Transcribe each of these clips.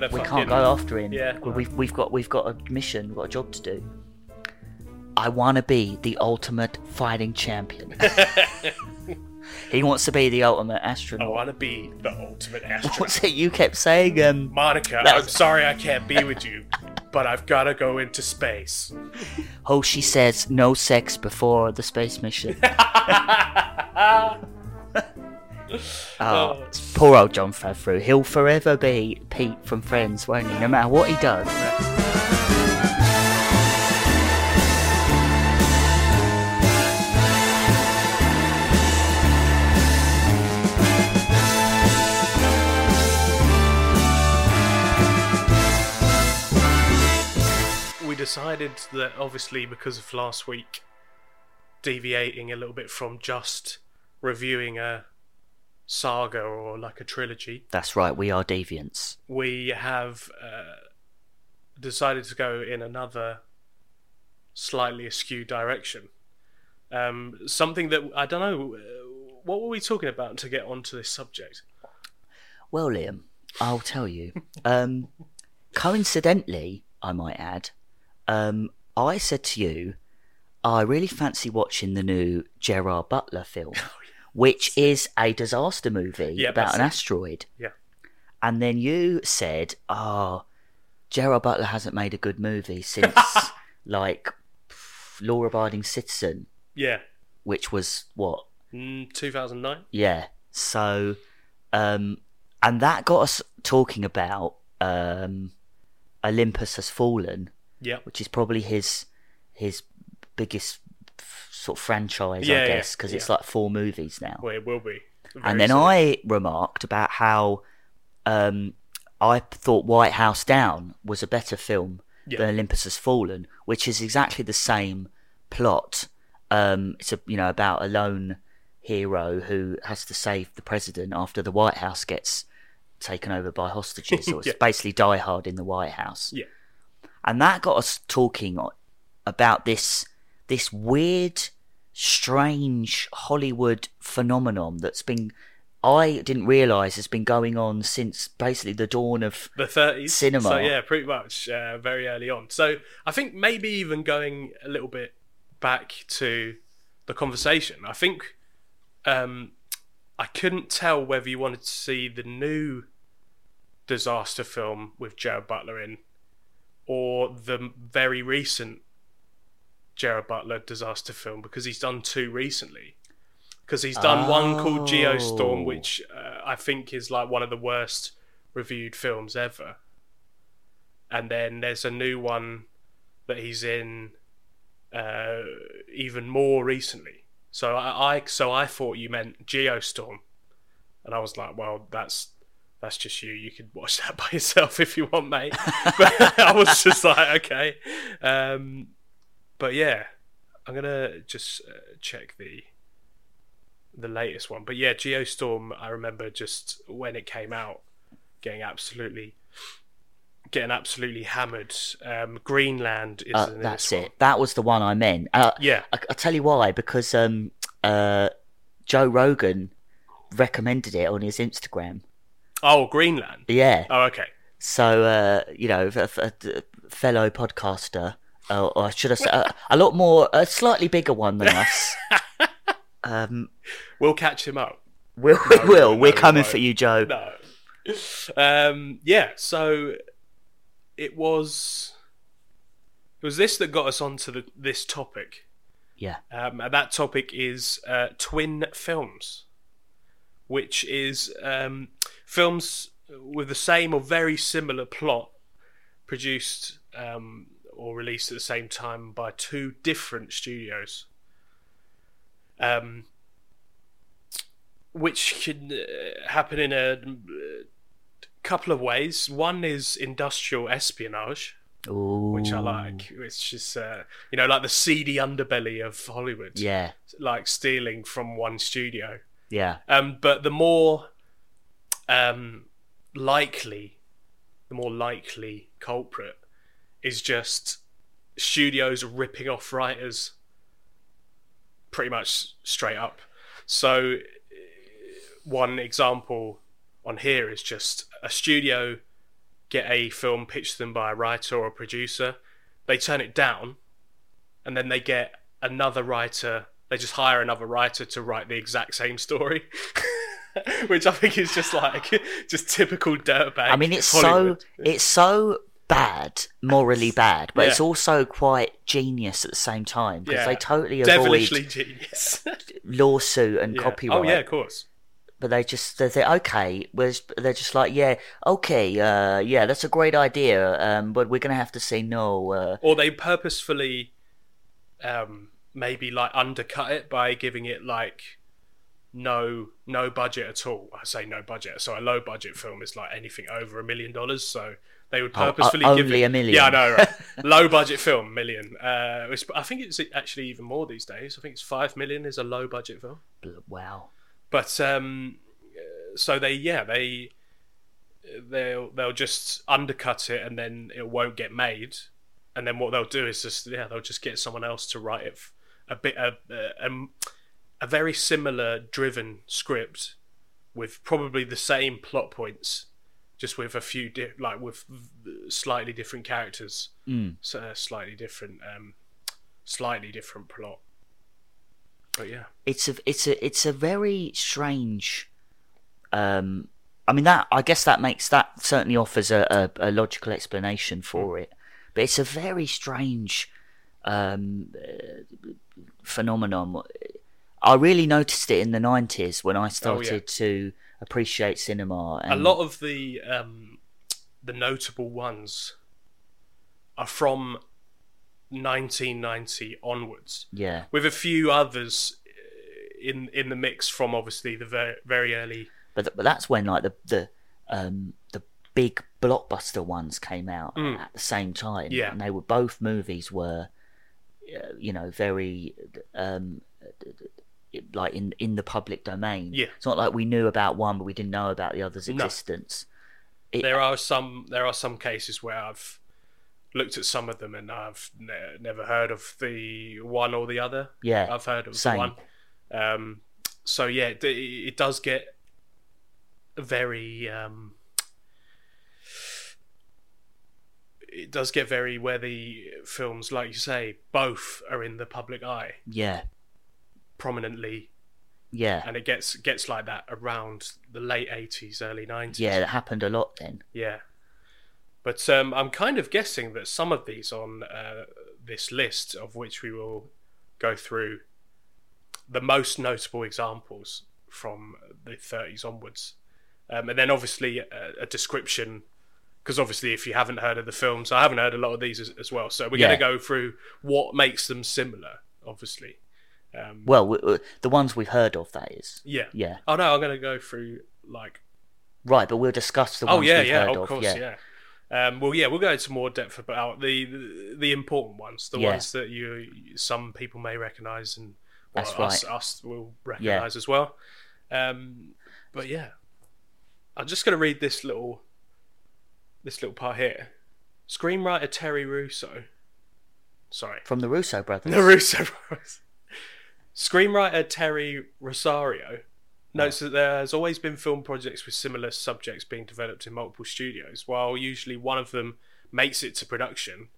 gonna. We fucking, can't go after him. Yeah. We- We've we've got we've got a mission. We've got a job to do. I want to be the ultimate fighting champion. he wants to be the ultimate astronaut. I want to be the ultimate astronaut. What's it you kept saying? Um, Monica, That I'm sorry I can't be with you, but I've got to go into space. oh, she says no sex before the space mission. Oh, oh, poor old Jon Favreau. He'll forever be Pete from Friends, won't he? No matter what he does. we decided that obviously because of last week deviating a little bit from just reviewing a saga or like a trilogy, That's right. We are deviants. we have uh, decided to go in another slightly askew direction. Um, something that I don't know. uh, What were we talking about to get onto this subject? Well, Liam, I'll tell you. Um, coincidentally, I might add, um, I said to you, I really fancy watching the new Gerard Butler film, which is a disaster movie Yeah, about an it. asteroid. Yeah. And then you said, "Oh, Gerard Butler hasn't made a good movie since like Law Abiding Citizen, Yeah, which was what mm, 2009. yeah. So, um, and that got us talking about um, Olympus Has Fallen, Yeah, which is probably his his biggest sort of franchise, Yeah, I guess, because it's yeah. like four movies now. well, it will be. And then soon. I remarked about how um, I thought White House Down was a better film Yeah. than Olympus Has Fallen, which is exactly the same plot. Um, it's a you know about a lone hero who has to save the president after the White House gets taken over by hostages. So it's Yeah. basically Die Hard in the White House Yeah, and that got us talking about this this weird strange hollywood phenomenon that's been i didn't realize has been going on since basically the dawn of the 30s Cinema. So yeah, pretty much uh, very early on. So I think maybe even going a little bit back to the conversation. I think um, I couldn't tell whether you wanted to see the new disaster film with Jared Butler in, or the very recent Jared Butler disaster film because he's done two recently. Because he's done one called Geostorm, Oh. which uh, I think is like one of the worst reviewed films ever. And then there's a new one that he's in uh, even more recently. So I, I so I thought you meant Geostorm, and I was like, well, that's that's just you. You could watch that by yourself if you want, mate. but I was just like, okay. Um, but yeah, I'm gonna just uh, check the the latest one. But yeah, Geostorm. I remember just when it came out, getting absolutely getting absolutely hammered. Um, Greenland is uh, that's one. it that was the one i meant uh, Yeah, I, i'll tell you why because um uh joe rogan recommended it on his instagram Oh, Greenland. yeah Oh, okay. So, uh, you know, a, a- a fellow podcaster, uh, or should I say, a, a lot more, a slightly bigger one than us. um, We'll catch him up. we'll, we will. No, We're we coming for you, Joe. No. Um, yeah. So it was. It was this that got us onto the, this topic, Yeah. um, and that topic is uh, twin films, which is um, films with the same or very similar plot, produced um, or released at the same time by two different studios. Um, which can uh, happen in a uh, couple of ways. One is industrial espionage, Ooh. which I like, which is uh, you know like the seedy underbelly of Hollywood, Yeah. like stealing from one studio. Yeah. Um, but the more um, likely, the more likely culprit is just studios ripping off writers pretty much straight up. So, one example on here is just a studio get a film pitched to them by a writer or a producer. They turn it down, and then they get another writer. They just hire another writer to write the exact same story. Which I think is just like just typical dirtbag. I mean, it's Hollywood. so it's so bad, morally bad, but it's also quite genius at the same time because Yeah. they totally avoid devilishly genius. lawsuit and Yeah. copyright. Oh yeah, of course. But they just they think okay, we're they're just like yeah, okay, uh, yeah, that's a great idea, um, but we're gonna have to say no. Uh, Or they purposefully, um, maybe like undercut it by giving it like no no budget at all. I say no budget, so a low budget film is like anything over a million dollars. So they would Oh, o- purposefully give only it a million. Yeah, I know. Right? low budget film, million. Uh, I think it's actually even more these days. I think it's five million is a low budget film. wow. But um, uh, so they yeah they they'll they'll just undercut it and then it won't get made, and then what they'll do is just yeah they'll just get someone else to write it a bit a, a, a very similar driven script with probably the same plot points, just with a few di- like with slightly different characters, Mm. so uh, slightly different um slightly different plot. But yeah. it's a it's a it's a very strange um i mean that i guess that makes that certainly offers a, a, a logical explanation for it but it's a very strange um phenomenon i really noticed it in the 90s when i started to appreciate cinema and a lot of the um, the notable ones are from 1990 onwards, yeah with a few others uh, in in the mix from obviously the very very early. but, th- but that's when like the the um the big blockbuster ones came out Mm. at the same time Yeah. and they were both movies were uh, you know very um like in in the public domain Yeah. it's not like we knew about one but we didn't know about the other's No. existence It- There are some there are some cases where I've looked at some of them and I've ne- never heard of the one or the other. yeah I've heard of Same. one. Um, so yeah, it, it does get very. Um, it does get very where the films, like you say, both are in the public eye yeah prominently, yeah and it gets gets like that around the late eighties, early nineties. yeah that happened a lot then Yeah. But um, I'm kind of guessing that some of these on uh, this list, of which we will go through the most notable examples from the 30s onwards. Um, and then obviously a, a description, because obviously if you haven't heard of the films, I haven't heard a lot of these as, as well. So we're Yeah. going to go through what makes them similar, obviously. Um, well w- w- the ones we've heard of that is yeah. yeah Oh no, I'm going to go through like right but we'll discuss the ones Oh yeah, we've yeah, heard of of course, yeah. yeah. Um, well, yeah, we'll go into more depth about the the, the important ones, the Yeah. ones that you some people may recognise and well, That's us, right. us will recognise as well. Um, but yeah, I'm just going to read this little this little part here. Screenwriter Terry Russo. Sorry, from the russo brothers the Russo brothers. Screenwriter Terry Rossio notes that there has always been film projects with similar subjects being developed in multiple studios, while usually one of them makes it to production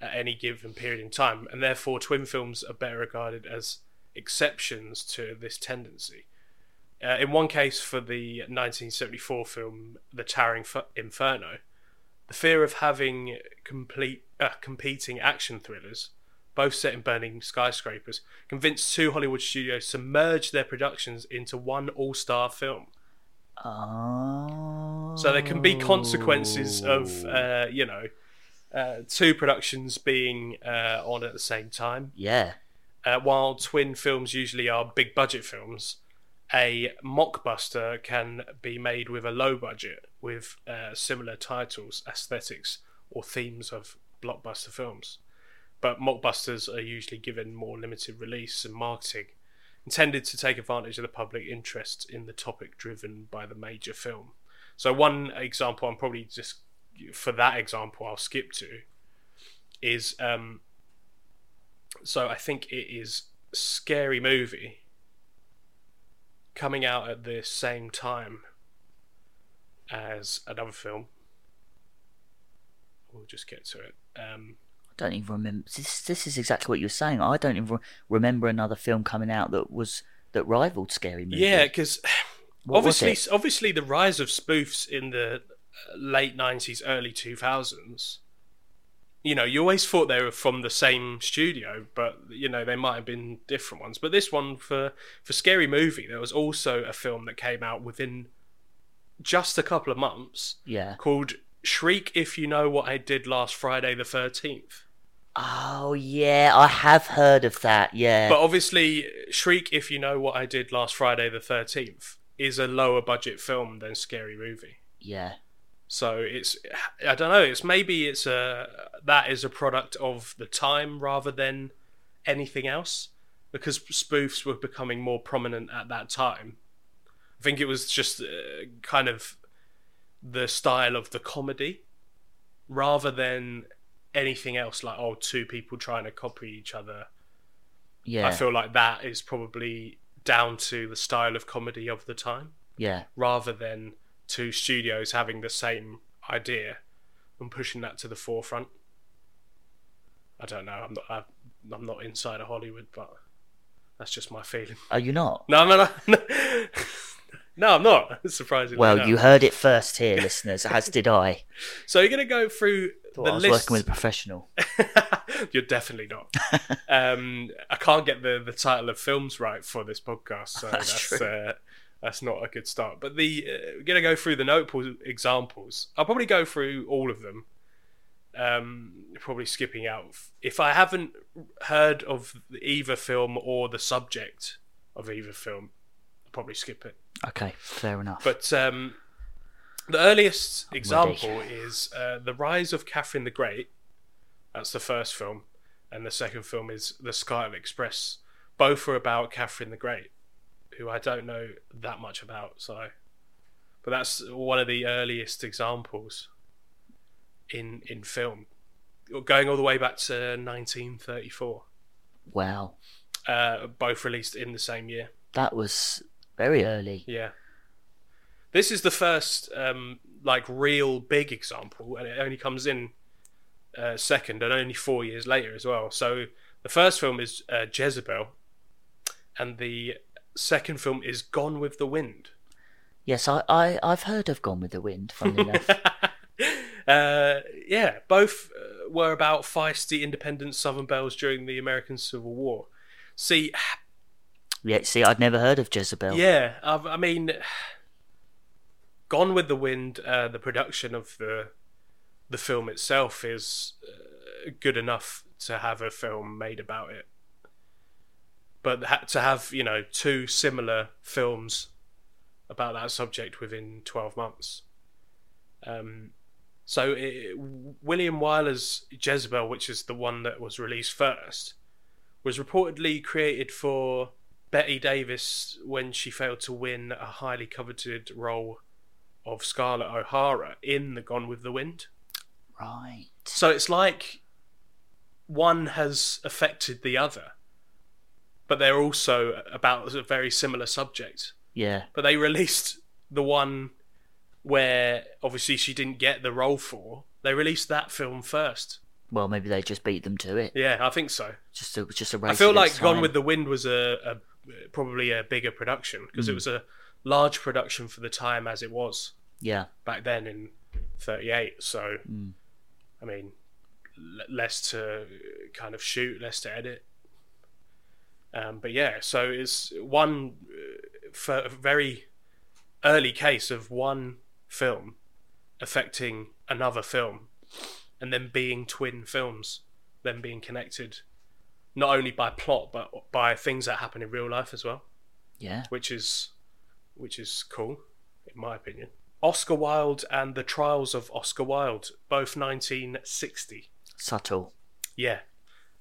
at any given period in time, and therefore twin films are better regarded as exceptions to this tendency. Uh, in one case, for the 1974 film The Towering Inferno, the fear of having complete uh, competing action thrillers, both set in burning skyscrapers, convinced two Hollywood studios to merge their productions into one all-star film. Oh. So there can be consequences of, uh, you know, uh, two productions being uh, on at the same time. yeah, Uh, while twin films usually are big budget films, a mockbuster can be made with a low budget with uh, similar titles, aesthetics, or themes of blockbuster films. But mockbusters are usually given more limited release and marketing, intended to take advantage of the public interest in the topic driven by the major film. So, one example, I'm probably just for that example, I'll skip to is um, so I think it is Scary Movie coming out at the same time as another film we'll just get to it. Um, don't even remember. This, this is exactly what you were saying. I don't even remember another film coming out that was that rivaled Scary Movie. yeah, because obviously, obviously, the rise of spoofs in the uh, late '90s, early 2000s. You know, you always thought they were from the same studio, but you know they might have been different ones. But this one for for Scary Movie, there was also a film that came out within just a couple of months Yeah. called Shriek If You Know What I Did Last Friday the 13th. Oh yeah, I have heard of that. Yeah. But obviously, Shriek If You Know What I Did Last Friday the 13th is a lower budget film than Scary Movie. yeah. So it's I don't know, it's maybe it's a that is a product of the time rather than anything else because spoofs were becoming more prominent at that time. I think it was just uh, kind of the style of the comedy rather than anything else like oh two people trying to copy each other. Yeah. I feel like that is probably down to the style of comedy of the time yeah. rather than two studios having the same idea and pushing that to the forefront. I don't know. I'm not. I'm, I'm not inside of Hollywood, but that's just my feeling. Are you not? No, no, no. No, I'm not. Surprisingly, Well, no. you heard it first here, listeners, as did I. So you're gonna go through Thought the I was list. working with a professional. You're definitely not. um, I can't get the, the title of films right for this podcast, so That's that's true. uh, that's not a good start. But the uh, we're gonna go through the notable examples. I'll probably go through all of them. Um, probably skipping out if I haven't heard of either film or the subject of either film. I'll probably skip it. Okay, fair enough. But um, the earliest ready. example is uh, The Rise of Catherine the Great. That's the first film. And the second film is The Scarlet Express. Both are about Catherine the Great, who I don't know that much about. So, But that's one of the earliest examples in, in film, going all the way back to 1934. wow, Uh, both released in the same year. that was very early. Yeah. This is the first um, like real big example, and it only comes in uh, second, and only four years later as well. So the first film is uh, Jezebel, and the second film is Gone with the Wind. Yes, I, I, I've heard of Gone with the Wind, funnily enough. uh, yeah, both uh, were about feisty, independent Southern belles during the American Civil War. See, yeah, see, I'd never heard of Jezebel. Yeah, I, I mean, Gone with the Wind, uh, the production of the the film itself is uh, good enough to have a film made about it. But ha- to have you know two similar films about that subject within twelve months. Um, so it, William Wyler's Jezebel, which is the one that was released first, was reportedly created for Bette Davis when she failed to win a highly coveted role of Scarlett O'Hara in The Gone with the Wind. Right. So it's like one has affected the other, but they're also about a very similar subject. Yeah. But they released the one where obviously she didn't get the role for. They released that film first. Well, maybe they just beat them to it. Yeah, I think so. Just a, just a race I feel like against Gone with the Wind was a, a probably a bigger production because Hmm. it was a large production for the time as it was Yeah. back then in 38 so Mm. i mean l- less to kind of shoot less to edit um, but yeah so it's one uh, for a very early case of one film affecting another film and then being twin films then being connected not only by plot but by things that happen in real life as well Yeah. which is which is cool in my opinion. Oscar Wilde and the Trials of Oscar Wilde, both 1960. Subtle. Yeah,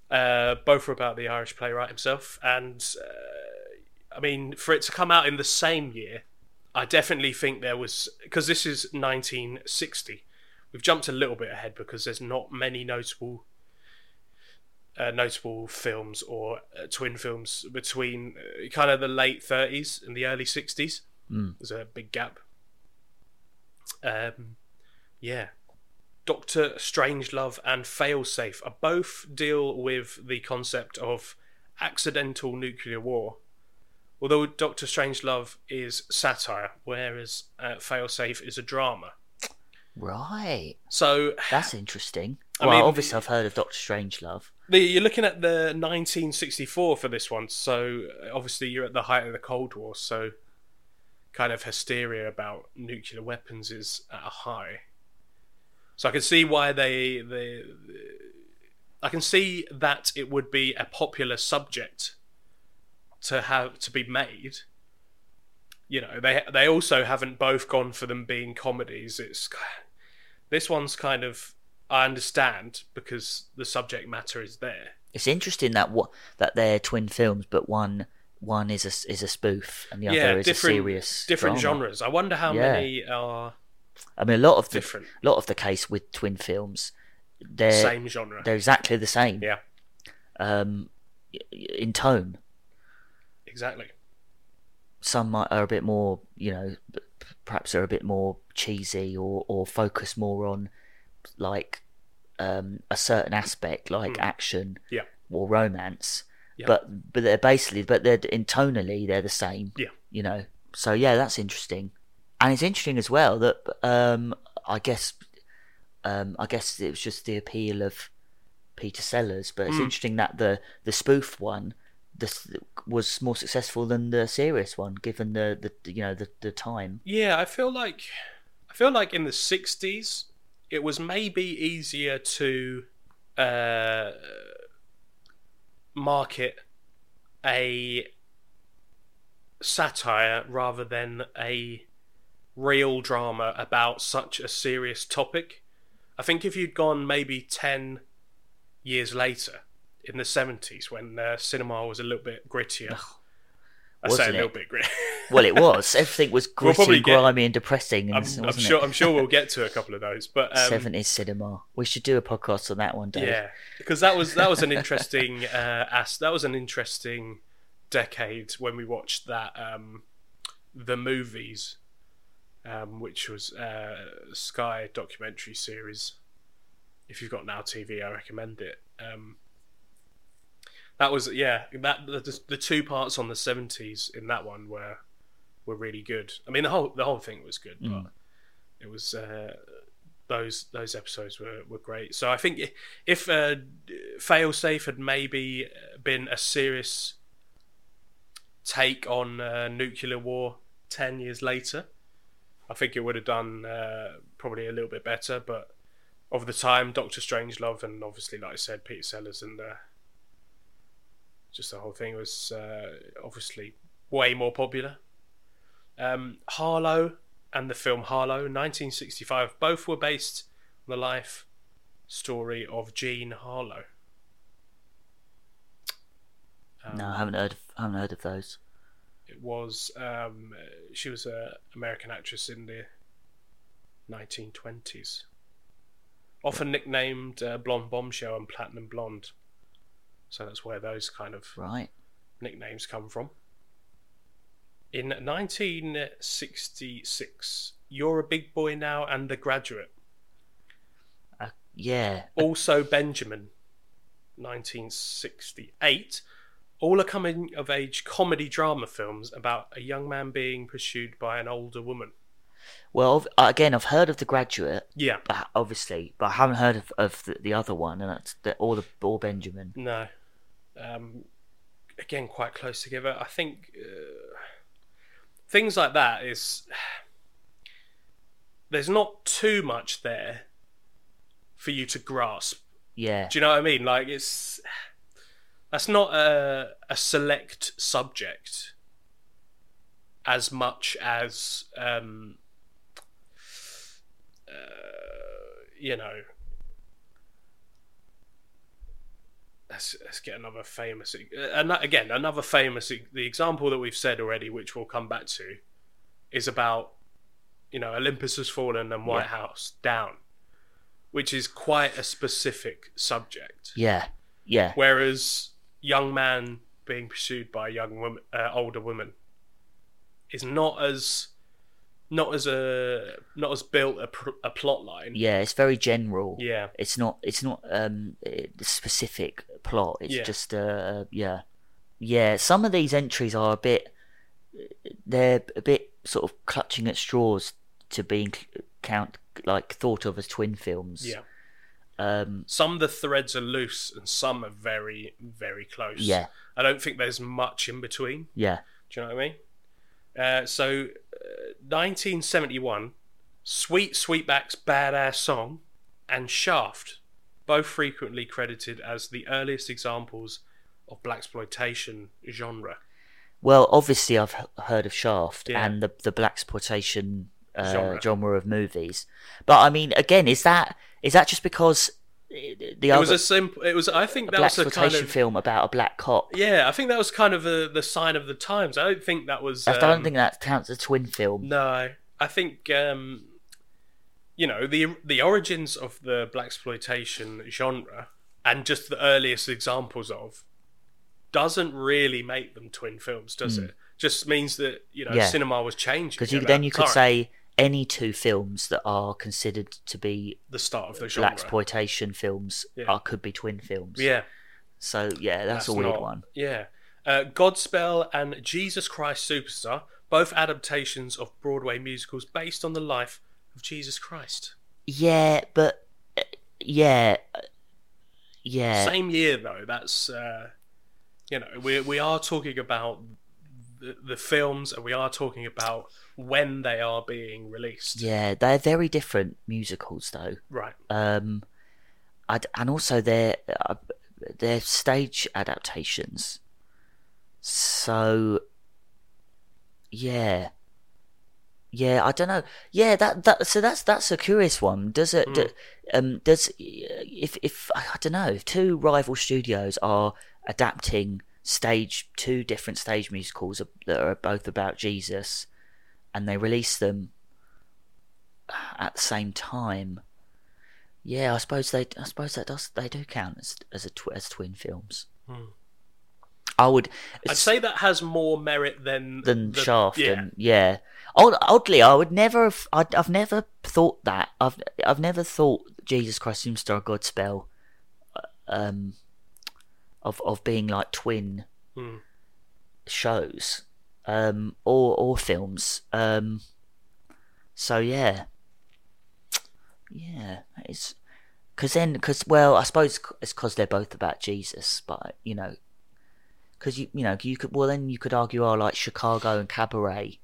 uh, both were about the Irish playwright himself, and uh, I mean, for it to come out in the same year, I definitely think there was because this is 1960. We've jumped a little bit ahead because there's not many notable. Uh, notable films or uh, twin films between uh, kind of the late 30s and the early 60s. Mm. There's a big gap. Um, yeah. Doctor Strangelove and Failsafe are both deal with the concept of accidental nuclear war. Although Doctor Strangelove is satire, whereas uh, Failsafe is a drama. Right. So That's interesting. I well, mean- obviously I've heard of Doctor Strangelove. the, you're looking at the 1964 for this one. So uh, obviously you're at the height of the Cold War. So kind of hysteria about nuclear weapons is at a high. So I can see why they they. I can see that it would be a popular subject to have to be made. You know, they they also haven't both gone for them being comedies. It's this one's kind of I understand because the subject matter is there. It's interesting that what that they're twin films, but one one is a is a spoof and the yeah, other is different a serious different drama. genres. I wonder how Yeah. many are I mean, a lot of the different lot of the case with twin films, they're same genre. they're exactly the same. Yeah, Um, in tone, exactly. some might, are a bit more, you know, perhaps are a bit more cheesy or or focus more on like um a certain aspect, like Hmm. action Yeah. or romance. Yeah. But but they're basically but they're in tonally they're the same. Yeah. You know. So yeah, that's interesting. And it's interesting as well that um I guess um I guess it was just the appeal of Peter Sellers, but it's Mm. interesting that the the spoof one this was more successful than the serious one given the, the you know the the time. Yeah, I feel like I feel like in the '60s it was maybe easier to uh, market a satire rather than a real drama about such a serious topic. I think if you'd gone maybe 10 years later in the 70s when uh, cinema was a little bit grittier. I say a Wasn't little it? bit grit. Well, it was. Everything was We'll gritty, get- grimy, and depressing. And I'm, wasn't I'm sure. it? I'm sure we'll get to a couple of those, but um, Seventies cinema. We should do a podcast on that one day. yeah, because that was that was an interesting uh, as that was an interesting decade when we watched that um, the movies, um, which was uh, Sky documentary series. If you've got Now TV, I recommend it. Um, that was yeah that the, the two parts on the seventies in that one were were really good. I mean the whole the whole thing was good, Mm. but it was uh, those those episodes were, were great. So I think if uh, Failsafe had maybe been a serious take on uh, nuclear war ten years later, I think it would have done uh, probably a little bit better. But of the time, Doctor Strangelove and obviously, like I said, Peter Sellers and uh, just the whole thing was uh, obviously way more popular. Um, Harlow and the film Harlow, 1965, both were based on the life story of Jean Harlow. Um, No, I haven't heard. Of, I haven't heard of those. It was um, she was an American actress in the 1920s, often nicknamed uh, Blonde Bombshell and Platinum Blonde. So that's where those kind of Right. nicknames come from. In 1966, You're a Big Boy Now and The Graduate. Uh, yeah. Also, Benjamin, 1968. All are coming of age comedy drama films about a young man being pursued by an older woman. Well, again, I've heard of the Graduate, Yeah, but obviously, but I haven't heard of, of the, the other one, and that's the, or the or Benjamin. no. Um, again, quite close together. I think uh, things like that is. There's not too much there for you to grasp. Yeah. Do you know what I mean? Like it's that's not a a select subject as much as um uh, you know let's, let's get another famous uh, and again another famous the example that we've said already which we'll come back to is about you know Olympus has fallen and White Yeah. House down which is quite a specific subject Yeah. Yeah. whereas young man being pursued by a young woman uh, older woman is not as not as a not as built a, pr- a plot line. Yeah, it's very general. Yeah. It's not. It's not um a specific plot. It's Yeah. just uh yeah, yeah. Some of these entries are a bit. They're a bit sort of clutching at straws to being count like thought of as twin films. Yeah. Um. Some of the threads are loose and some are very very close. Yeah. I don't think there's much in between. Yeah. Do you know what I mean? Uh, so, uh, 1971, Sweet Sweetback's Badass Song and Shaft, both frequently credited as the earliest examples of blaxploitation genre. Well, obviously, I've heard of Shaft Yeah. and the the black exploitation uh, Genre. genre. of movies, but I mean, again, is that is that just because the It was a simple. It was. I think that was a kind of. film about a black cop? Yeah, I think that was kind of a, the sign of the times. I don't think that was. I don't um, think that counts as a twin film. No, I think um, you know the the origins of the black exploitation genre and just the earliest examples of doesn't really make them twin films, does it? Just means that you know. Yeah. cinema was changing. Because you, then you could time, say any two films that are considered to be the start of the genre. black exploitation films Yeah. are could be twin films. Yeah, So yeah, that's, a weird not- one. Yeah, uh, Godspell and Jesus Christ Superstar, both adaptations of Broadway musicals based on the life of Jesus Christ. Yeah, but uh, yeah, uh, yeah, Same year though. That's uh, you know we we are talking about the, the films and we are talking about when they are being released. yeah. They're very different musicals, though. Right. Um, I'd, and also they're uh, they're stage adaptations. So yeah, yeah. I don't know. Yeah, that that so that's that's a curious one. Does it? do- um, does if if I don't know if two rival studios are adapting stage two different stage musicals that are both about Jesus, and they release them at the same time. Yeah, I suppose they. I suppose that does. They do count as as a tw- as twin films. I would. I'd say that has more merit than than the- Shaft. Yeah. And, yeah. Odd, oddly, I would never. Have, I'd, I've never thought that. I've I've never thought Jesus Christ Superstar Godspell, uh, um, of of being like twin Hmm. shows, um, or or films. Um, so yeah, yeah, it's because then because well, I suppose it's because they're both about Jesus, but you know, because you you know you could well then you could argue oh like Chicago and Cabaret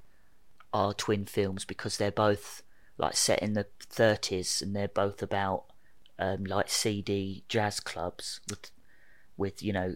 are twin films because they're both like set in the 30s and they're both about um, like CD jazz clubs with with you know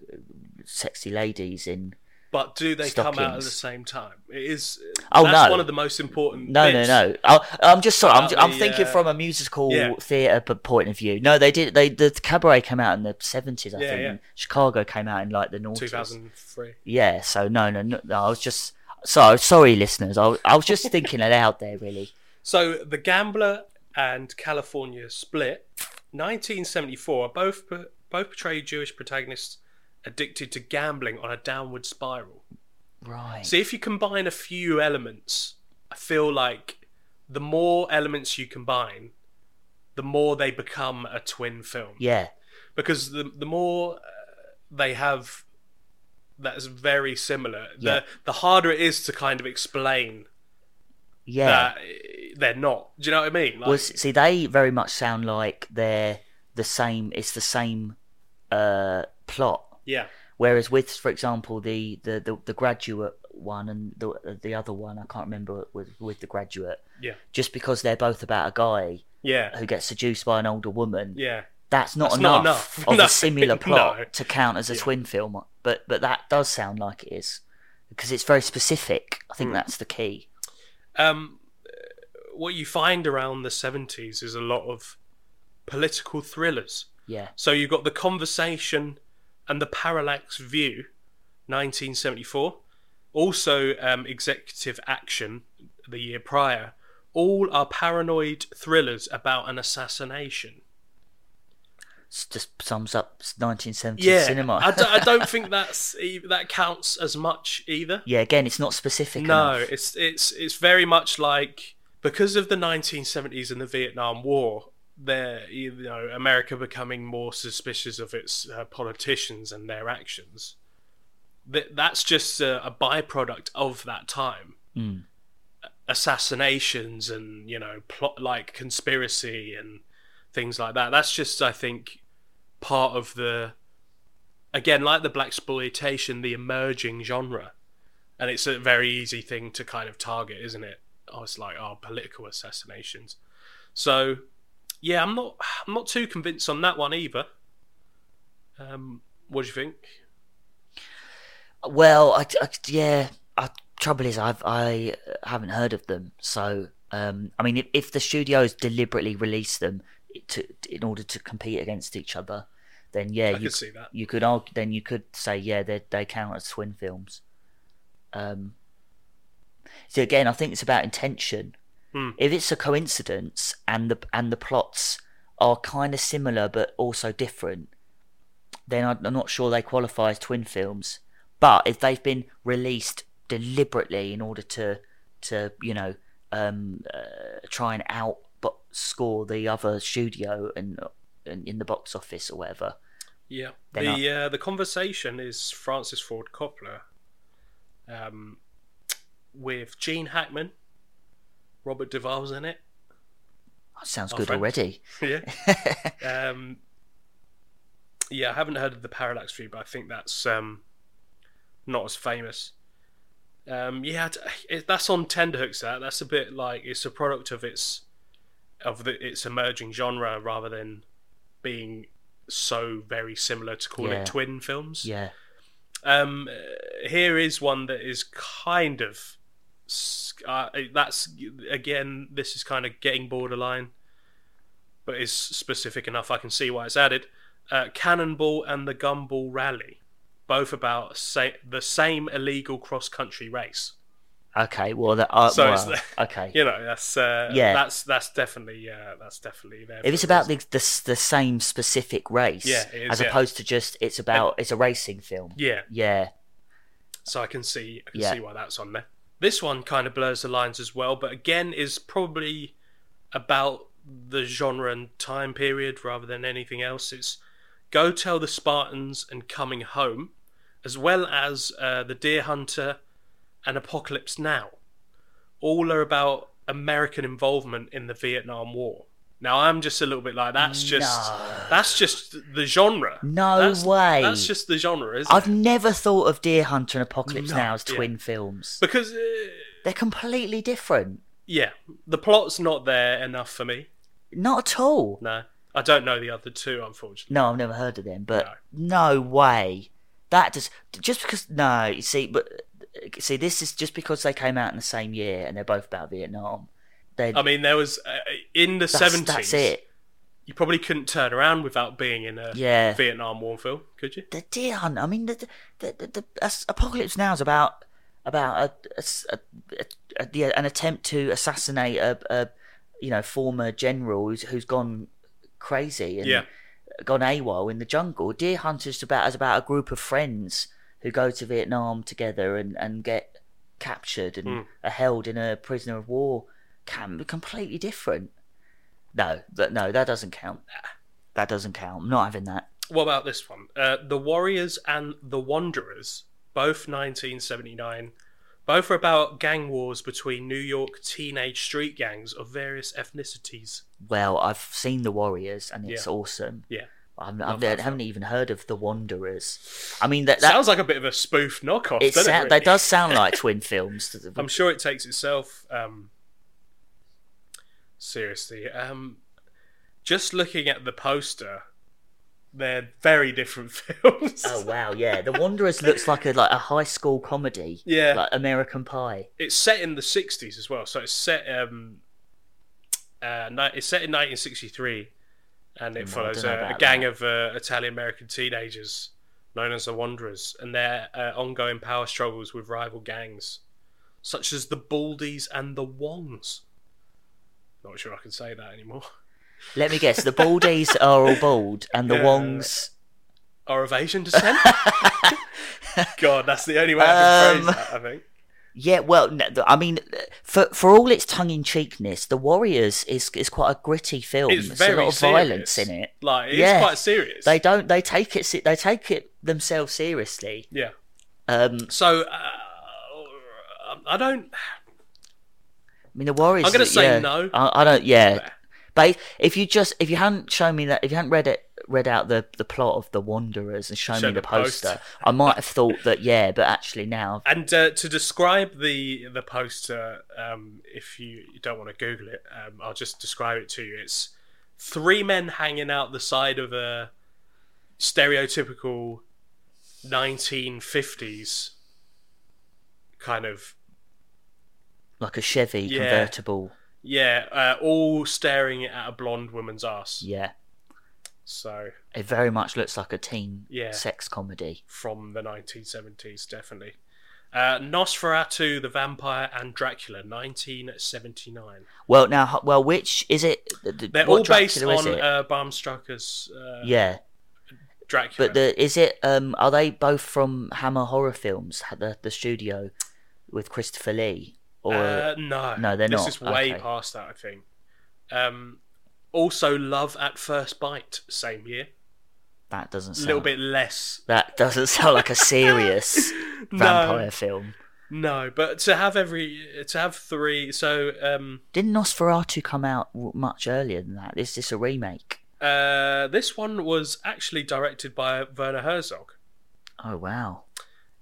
sexy ladies in But do they come out at the same time? It is. Oh, that's no. one of the most important. no no no I, I'm just sorry I'm, I'm the, thinking uh, from a musical yeah. theatre point of view no they did they the Cabaret came out in the 70s I Yeah, think yeah. Chicago came out in like the noughties 2003. Yeah, so no, no, no, no I was just so sorry, listeners. I, was- I was just thinking it out there, really. So the Gambler and California Split, 1974, both both portray Jewish protagonists addicted to gambling on a downward spiral. Right. So if you combine a few elements, I feel like the more elements you combine, the more they become a twin film. Yeah, Because the the more uh, they have that's very similar, Yeah. the the harder it is to kind of explain yeah. that they're not. Do you know what I mean? Like, well, see, they very much sound like they're the same. It's the same uh, plot. yeah, Whereas with, for example, the the, the, the graduate one and the the other one, I can't remember with with the graduate. yeah, Just because they're both about a guy yeah, who gets seduced by an older woman, yeah. that's not That's enough, not enough. of No, a similar plot no. to count as a Yeah. twin film. But but that does sound like it is because it's very specific. I think that's the key. Um, what you find around the seventies is a lot of political thrillers. Yeah, So you've got the conversation and the parallax view, 1974. Also, um, executive action, the year prior. All are paranoid thrillers about an assassination. it just sums up 1970s Yeah, cinema. I, d- I don't think that's e- that counts as much either. yeah, again, it's not specific No, enough. it's it's it's very much like because of the 1970s and the Vietnam War, there you know America becoming more suspicious of its uh, politicians and their actions. That that's just a, a byproduct of that time. Mm. Assassinations and you know plot like conspiracy and things like that. That's just I think part of the again like the black exploitation, the emerging genre, and it's a very easy thing to kind of target, isn't it? Oh, it's like oh, political assassinations. So yeah, I'm not I'm not too convinced on that one either. Um, what do you think? Well, I, I yeah. I, trouble is, I've I haven't heard of them. So, um, I mean, if, if the studios deliberately release them to in order to compete against each other, then yeah, I you could see that. you could argue, then you could say yeah, they they count as twin films. Um. So again, I think it's about intention. Hmm. If it's a coincidence and the and the plots are kind of similar but also different, then I'm not sure they qualify as twin films. But if they've been released deliberately in order to to you know um, uh, try and out but score the other studio and, and in the box office or whatever, Yeah, the uh, the conversation is Francis Ford Coppola, um, with Gene Hackman, Robert Duvall's in it. that sounds Our good friend. already. Yeah, um, yeah. I haven't heard of the Parallax View, but I think that's um, not as famous. Um, yeah, it, that's on tenderhooks. That that's a bit like it's a product of its of the, its emerging genre rather than being so very similar to call Yeah. it twin films. yeah, Um, uh, here is one that is kind of uh, that's again. This is kind of getting borderline, but is specific enough. I can see why it's added. Uh, Cannonball and the Gumball Rally, both about sa- the same illegal cross country race. okay. Well, that uh, So well, it's okay. You know, that's uh, Yeah. that's that's definitely uh, that's definitely there. If it's about the, the the same specific race, Yeah, is, as yeah. opposed to just it's about it's a racing film. yeah, Yeah, so I can see I can Yeah. see why that's on there. This one kind of blurs the lines as well, but again is probably about the genre and time period rather than anything else. It's Go Tell the Spartans and Coming Home, as well as uh, The Deer Hunter and Apocalypse Now. All are about American involvement in the Vietnam War. Now I'm just a little bit like that's just No. that's just the genre. No That's- way. That's just the genre, isn't I've it? never thought of Deer Hunter and Apocalypse No, Now as yeah. twin films. Because uh, They're completely different. yeah, the plot's not there enough for me. Not at all. No, I don't know the other two, unfortunately. No, I've never heard of them, but no, way. That does just because no, you see, but see, this is just because they came out in the same year and they're both about Vietnam. I mean, there was uh, in the seventies. that's it. You probably couldn't turn around without being in a Yeah. Vietnam War film, could you? The Deer Hunt. I mean, the the, the, the, Apocalypse Now is about about a, a a- yeah, an attempt to assassinate a, a you know former general who's who's gone crazy and Yeah. gone AWOL in the jungle. Deer Hunter's about is about a group of friends who go to Vietnam together and, and get captured and Mm. are held in a prisoner of war camp. Completely different. No, that no, that doesn't count. That doesn't count. I'm not having that. What about this one? Uh, the Warriors and the Wanderers, both 1979. Both are about gang wars between New York teenage street gangs of various ethnicities. Well, I've seen the Warriors and it's Yeah. awesome. Yeah. I've, that I haven't even heard of the Wanderers. I mean that that Sounds like a bit of a spoof knockoff, it, sound, it? that does sound like twin films. I'm sure it takes itself um, seriously. Um, just looking at the poster, they're very different films. Oh wow, yeah. The Wanderers looks like a like a high school comedy. Yeah. Like American Pie. It's set in the 60s as well, so it's set um, uh, it's set in 1963, and it Mm, I follows a, a gang that. of uh, Italian American teenagers known as the Wanderers and their uh, ongoing power struggles with rival gangs, such as the Baldies and the Wongs. Not sure I can say that anymore. Let me guess, the Baldies are all bald and the Yeah. Wongs Are of Asian descent? God, that's the only way I can Um, phrase that. I think. Yeah, well, no, I mean, for for all its tongue in cheekness, The Warriors is is quite a gritty film. It's There's a lot of serious. violence in it. Like it's Yeah. quite serious. They don't. They take it. They take it themselves seriously. yeah. Um, So uh, I don't. I mean, The Warriors. I'm gonna say yeah, no. I, I don't. Yeah, but if you just if you hadn't shown me that if you hadn't read it read out the the plot of The Wanderers and shown Show me the the poster. poster, I might have thought that yeah, but actually now And uh, to describe the the poster, um, if you, you don't want to Google it, um, I'll just describe it to you. It's three men hanging out the side of a stereotypical 1950s kind of like a Chevy Yeah. convertible. yeah, uh, all staring at a blonde woman's ass. Yeah, So it very much looks like a teen Yeah. sex comedy. from the 1970s, definitely. Uh, Nosferatu, the Vampire, and Dracula, 1979. Well, now, well, which is it? th- th- They're all based Dracula is on uh, Bram Stoker's uh, yeah, Dracula. but the is it? Um, are they both from Hammer Horror Films, the the studio with Christopher Lee? Or uh, no, No, they're this not. is way Okay. past that, I think. Um, also, Love at First Bite, same year. that doesn't sound A little bit less. That doesn't sound like a serious vampire film. No, but to have every to have three. So um, Didn't Nosferatu come out much earlier than that? Is this a remake? uh, this one was actually directed by Werner Herzog. Oh wow.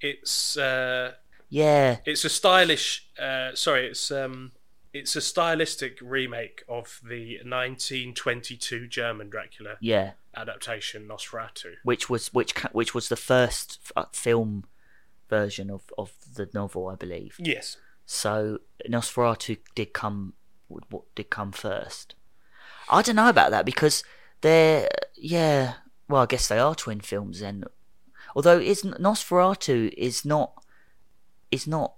It's uh, Yeah, it's a stylish. Uh, sorry, it's um, it's a stylistic remake of the 1922 German Dracula yeah. adaptation Nosferatu. Which was which which was the first uh, film version of of the novel, I believe. Yes. So Nosferatu did come w- w- did come first. I don't know about that because they're yeah. Well, I guess they are twin films then. Although is Nosferatu is not is not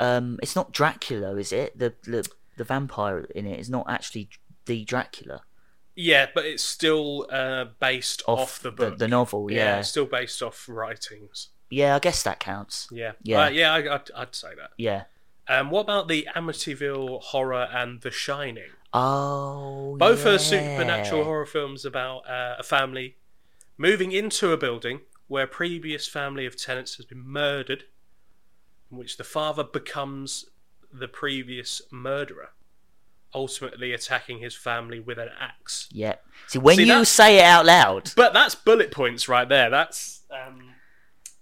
um it's not Dracula, is it? The the the vampire in it is not actually the Dracula Yeah, but it's still uh, based off, off, the book. the, novel. Yeah. it's still based off writings. yeah, I guess that counts. Yeah, Yeah. Uh, yeah, I, I'd, I'd say that. Yeah. Um, what about the Amityville Horror and The Shining? Oh, Both yeah. are supernatural horror films about uh, a family moving into a building where a previous family of tenants has been murdered, in which the father becomes the previous murderer, ultimately attacking his family with an axe. Yeah. See, when See, you say it out loud, But that's bullet points right there. That's um,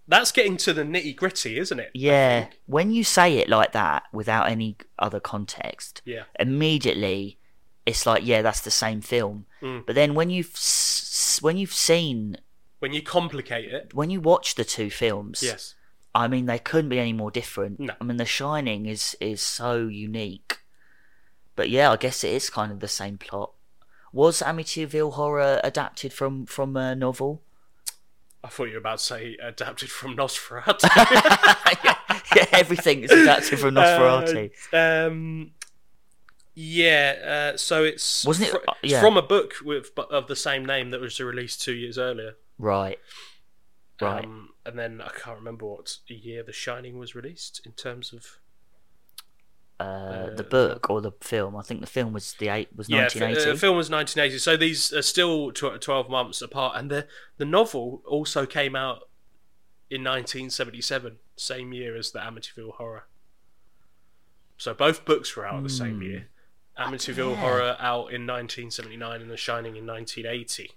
that's getting to the nitty gritty, isn't it? Yeah, when you say it like that without any other context, Yeah. immediately it's like, yeah, that's the same film. Mm. But then when you've s- when you've seen When you complicate it. when you watch the two films, Yes. I mean they couldn't be any more different. No. I mean The Shining is is so unique. But yeah, I guess it is kind of the same plot. Was Amityville Horror adapted from from a novel? I thought you were about to say adapted from Nosferatu. yeah, yeah, everything is adapted from Nosferatu. Uh, um, yeah, uh, so it's Wasn't it- fr- uh, yeah. from a book with of the same name that was released two years earlier. right. Right. Um, and then I can't remember what year The Shining was released in terms of uh, the uh, book or the film. I think the film was the eight was yeah. f- nineteen uh, eighty. the film was 1980. So these are still tw- 12 months apart, and the the novel also came out in 1977, same year as the Amityville Horror. So both books were out at the same Hmm. year. Amityville. Horror out in 1979 and The Shining in 1980.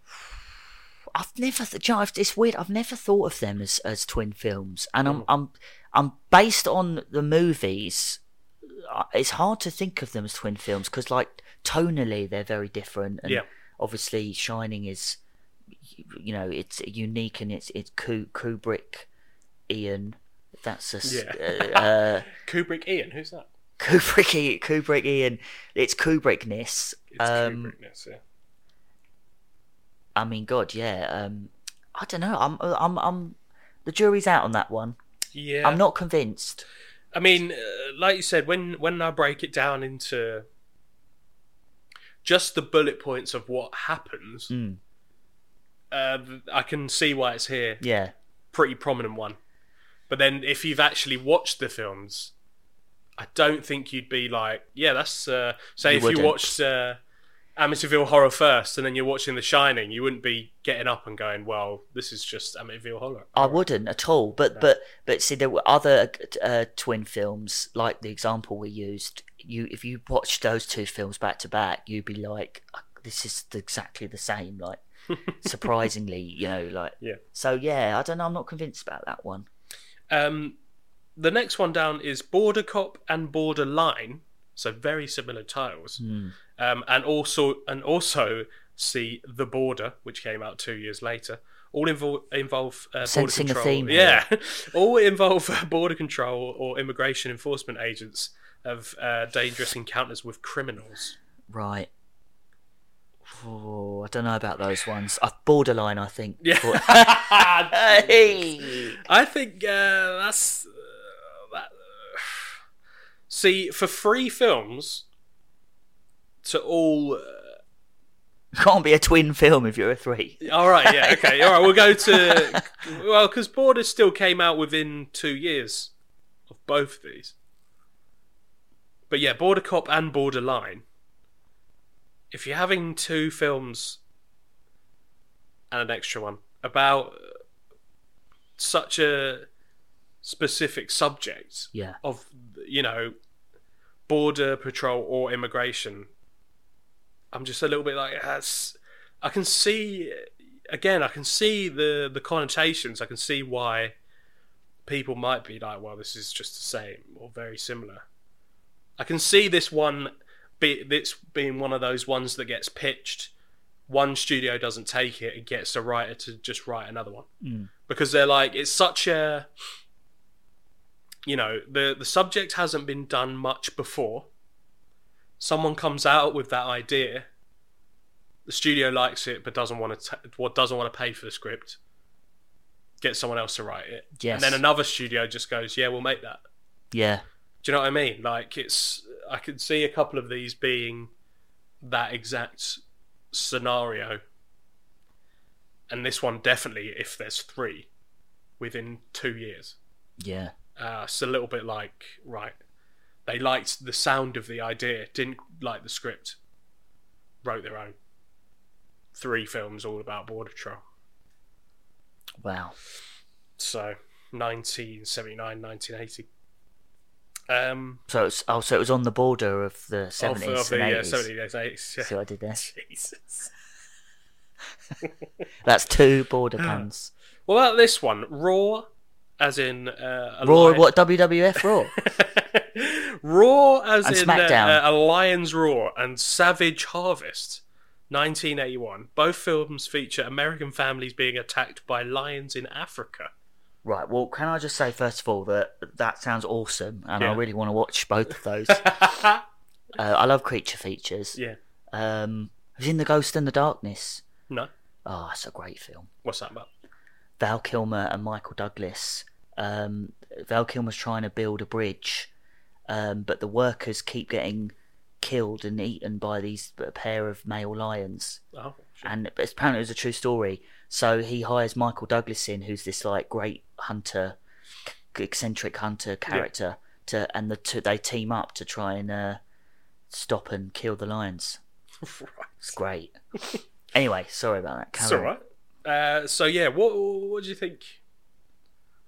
I've never, th- it's weird. I've never thought of them as, as twin films, and I'm Mm. I'm I'm based on the movies. uh, It's hard to think of them as twin films because, like, tonally they're very different, and Yeah. obviously, Shining is, you know, it's unique and it's it's Kubrick, Ian. That's a Yeah. uh, uh, Kubrick Ian, who's that? Kubrick, Kubrick, Ian. It's Kubrickness. It's Um, Kubrickness, yeah. I mean, God, yeah. Um, I don't know. I'm, I'm, I'm. The jury's out on that one. Yeah. I'm not convinced. I mean, uh, like you said, when when I break it down into just the bullet points of what happens, Mm, uh, I can see why it's here. yeah, Pretty prominent one. But then, if you've actually watched the films, I don't think you'd be like, yeah, that's uh, say You if wouldn't. you watched uh, Amityville Horror first, and then you're watching The Shining, you wouldn't be getting up and going, well, this is just Amityville Horror. I wouldn't at all. But but but see, there were other uh, twin films like the example we used. You if you watched those two films back to back, you'd be like, "Uh, this is exactly the same. Like surprisingly, you know, like Yeah. So yeah, I don't know. I'm not convinced about that one. Um, the next one down is Border Cop and Borderline, so very similar titles. Hmm. Um, and also and also see The Border, which came out two years later. All involve involve uh, border Sensing a control. theme yeah, all involve uh, border control or immigration enforcement agents of uh, dangerous encounters with criminals. Right. Oh, I don't know about those ones. Uh, borderline, I think. Yeah. Hey! I think uh, that's uh, that. See, for three films to all. Uh, Can't be a twin film if you're a three. all right, yeah, okay, all right. We'll go to well, because Border still came out within two years of both of these. But yeah, Border Cop and Borderline. If you're having two films and an extra one about such a specific subject Yeah. of you know border patrol or immigration i'm just a little bit like that's i can see again i can see the the connotations. I can see why people might be like well this is just the same or very similar. I can see this one be this being one of those ones that gets pitched. One studio doesn't take it. And gets a writer to just write another one. Mm. because they're like it's such a you know the the subject hasn't been done much before someone comes out with that idea the studio likes it but doesn't want to what doesn't want to pay for the script get someone else to write it Yes. and then another studio just goes yeah we'll make that Yeah. do you know what i mean like it's i could see a couple of these being that exact scenario and this one definitely if there's three within two years Yeah. uh, it's a little bit like right they liked the sound of the idea didn't like the script wrote their own three films all about border patrol Wow. so 1979 1980 um So it's oh, so it was on the border of the seventies and eighties. 70s 80s yeah. See what I did there? jesus That's two border puns. what about this one raw as in uh, a Raw, lion- what WWF Raw? Raw as And in Uh, a Lion's Roar and Savage Harvest, 1981. Both films feature American families being attacked by lions in Africa. Right. Well, can I just say first of all that that sounds awesome, and I really want to watch both of those. uh, I love creature features. yeah. Um, have you seen The Ghost in the Darkness? No. Oh, it's a great film. What's that about? Val Kilmer and Michael Douglas. Um, Val Kilmer's trying to build a bridge, um, but the workers keep getting killed and eaten by these a pair of male lions. Oh, shit. And it's apparently it was a true story. So he hires Michael Douglas in, who's this like great hunter, eccentric hunter character, to and the two, they team up to try and uh, stop and kill the lions. right. It's great. anyway, sorry about that. It's Carry on. all right. Uh, so yeah, what what do you think?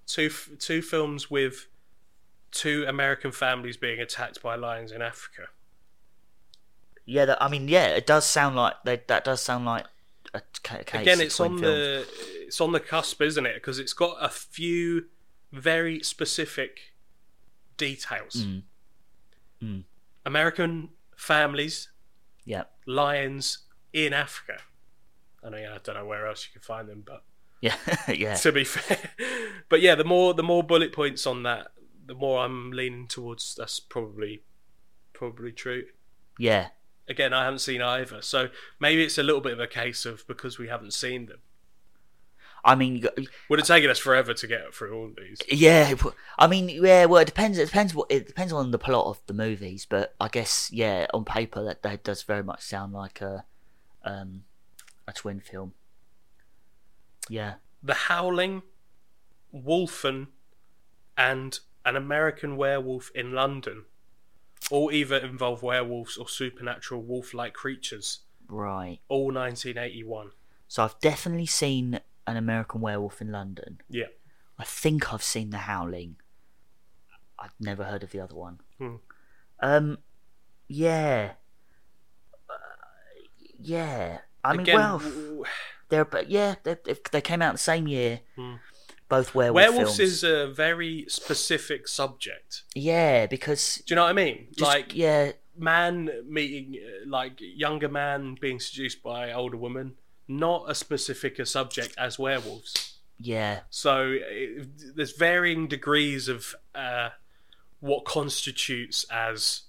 Two two films with two American families being attacked by lions in Africa. Yeah, that, I mean, yeah, it does sound like they, that does sound like a case Again, it's on films. the it's on the cusp, isn't it? Because it's got a few very specific details. Mm. Mm. American families, Yeah, lions in Africa. I mean, I don't know where else you can find them, but yeah, yeah. to be fair, but yeah, the more the more bullet points on that, the more I'm leaning towards that's probably probably true. Yeah, Again, I haven't seen either, so maybe it's a little bit of a case of because we haven't seen them. I mean, got- Would have taken us forever to get through all these. yeah. I mean, yeah. Well, it depends. It depends what it depends on the plot of the movies, but I guess yeah, on paper that that does very much sound like a um a twin film. Yeah, The Howling, Wolfen, and An American Werewolf in London All either involve werewolves or supernatural wolf-like creatures. Right. All 1981. So I've definitely seen an American Werewolf in London. Yeah. I think I've seen The Howling. I've never heard of the other one. Hmm. Um, yeah, Uh, yeah. I mean, Again, well, they're but yeah, they they came out the same year. Hmm. Both werewolf werewolves films. is a very specific subject. yeah, because Do you know what I mean? just, like yeah, man meeting, uh, like younger man being seduced by older woman. Not a specific a subject as werewolves. yeah, So it, there's varying degrees of uh, what constitutes as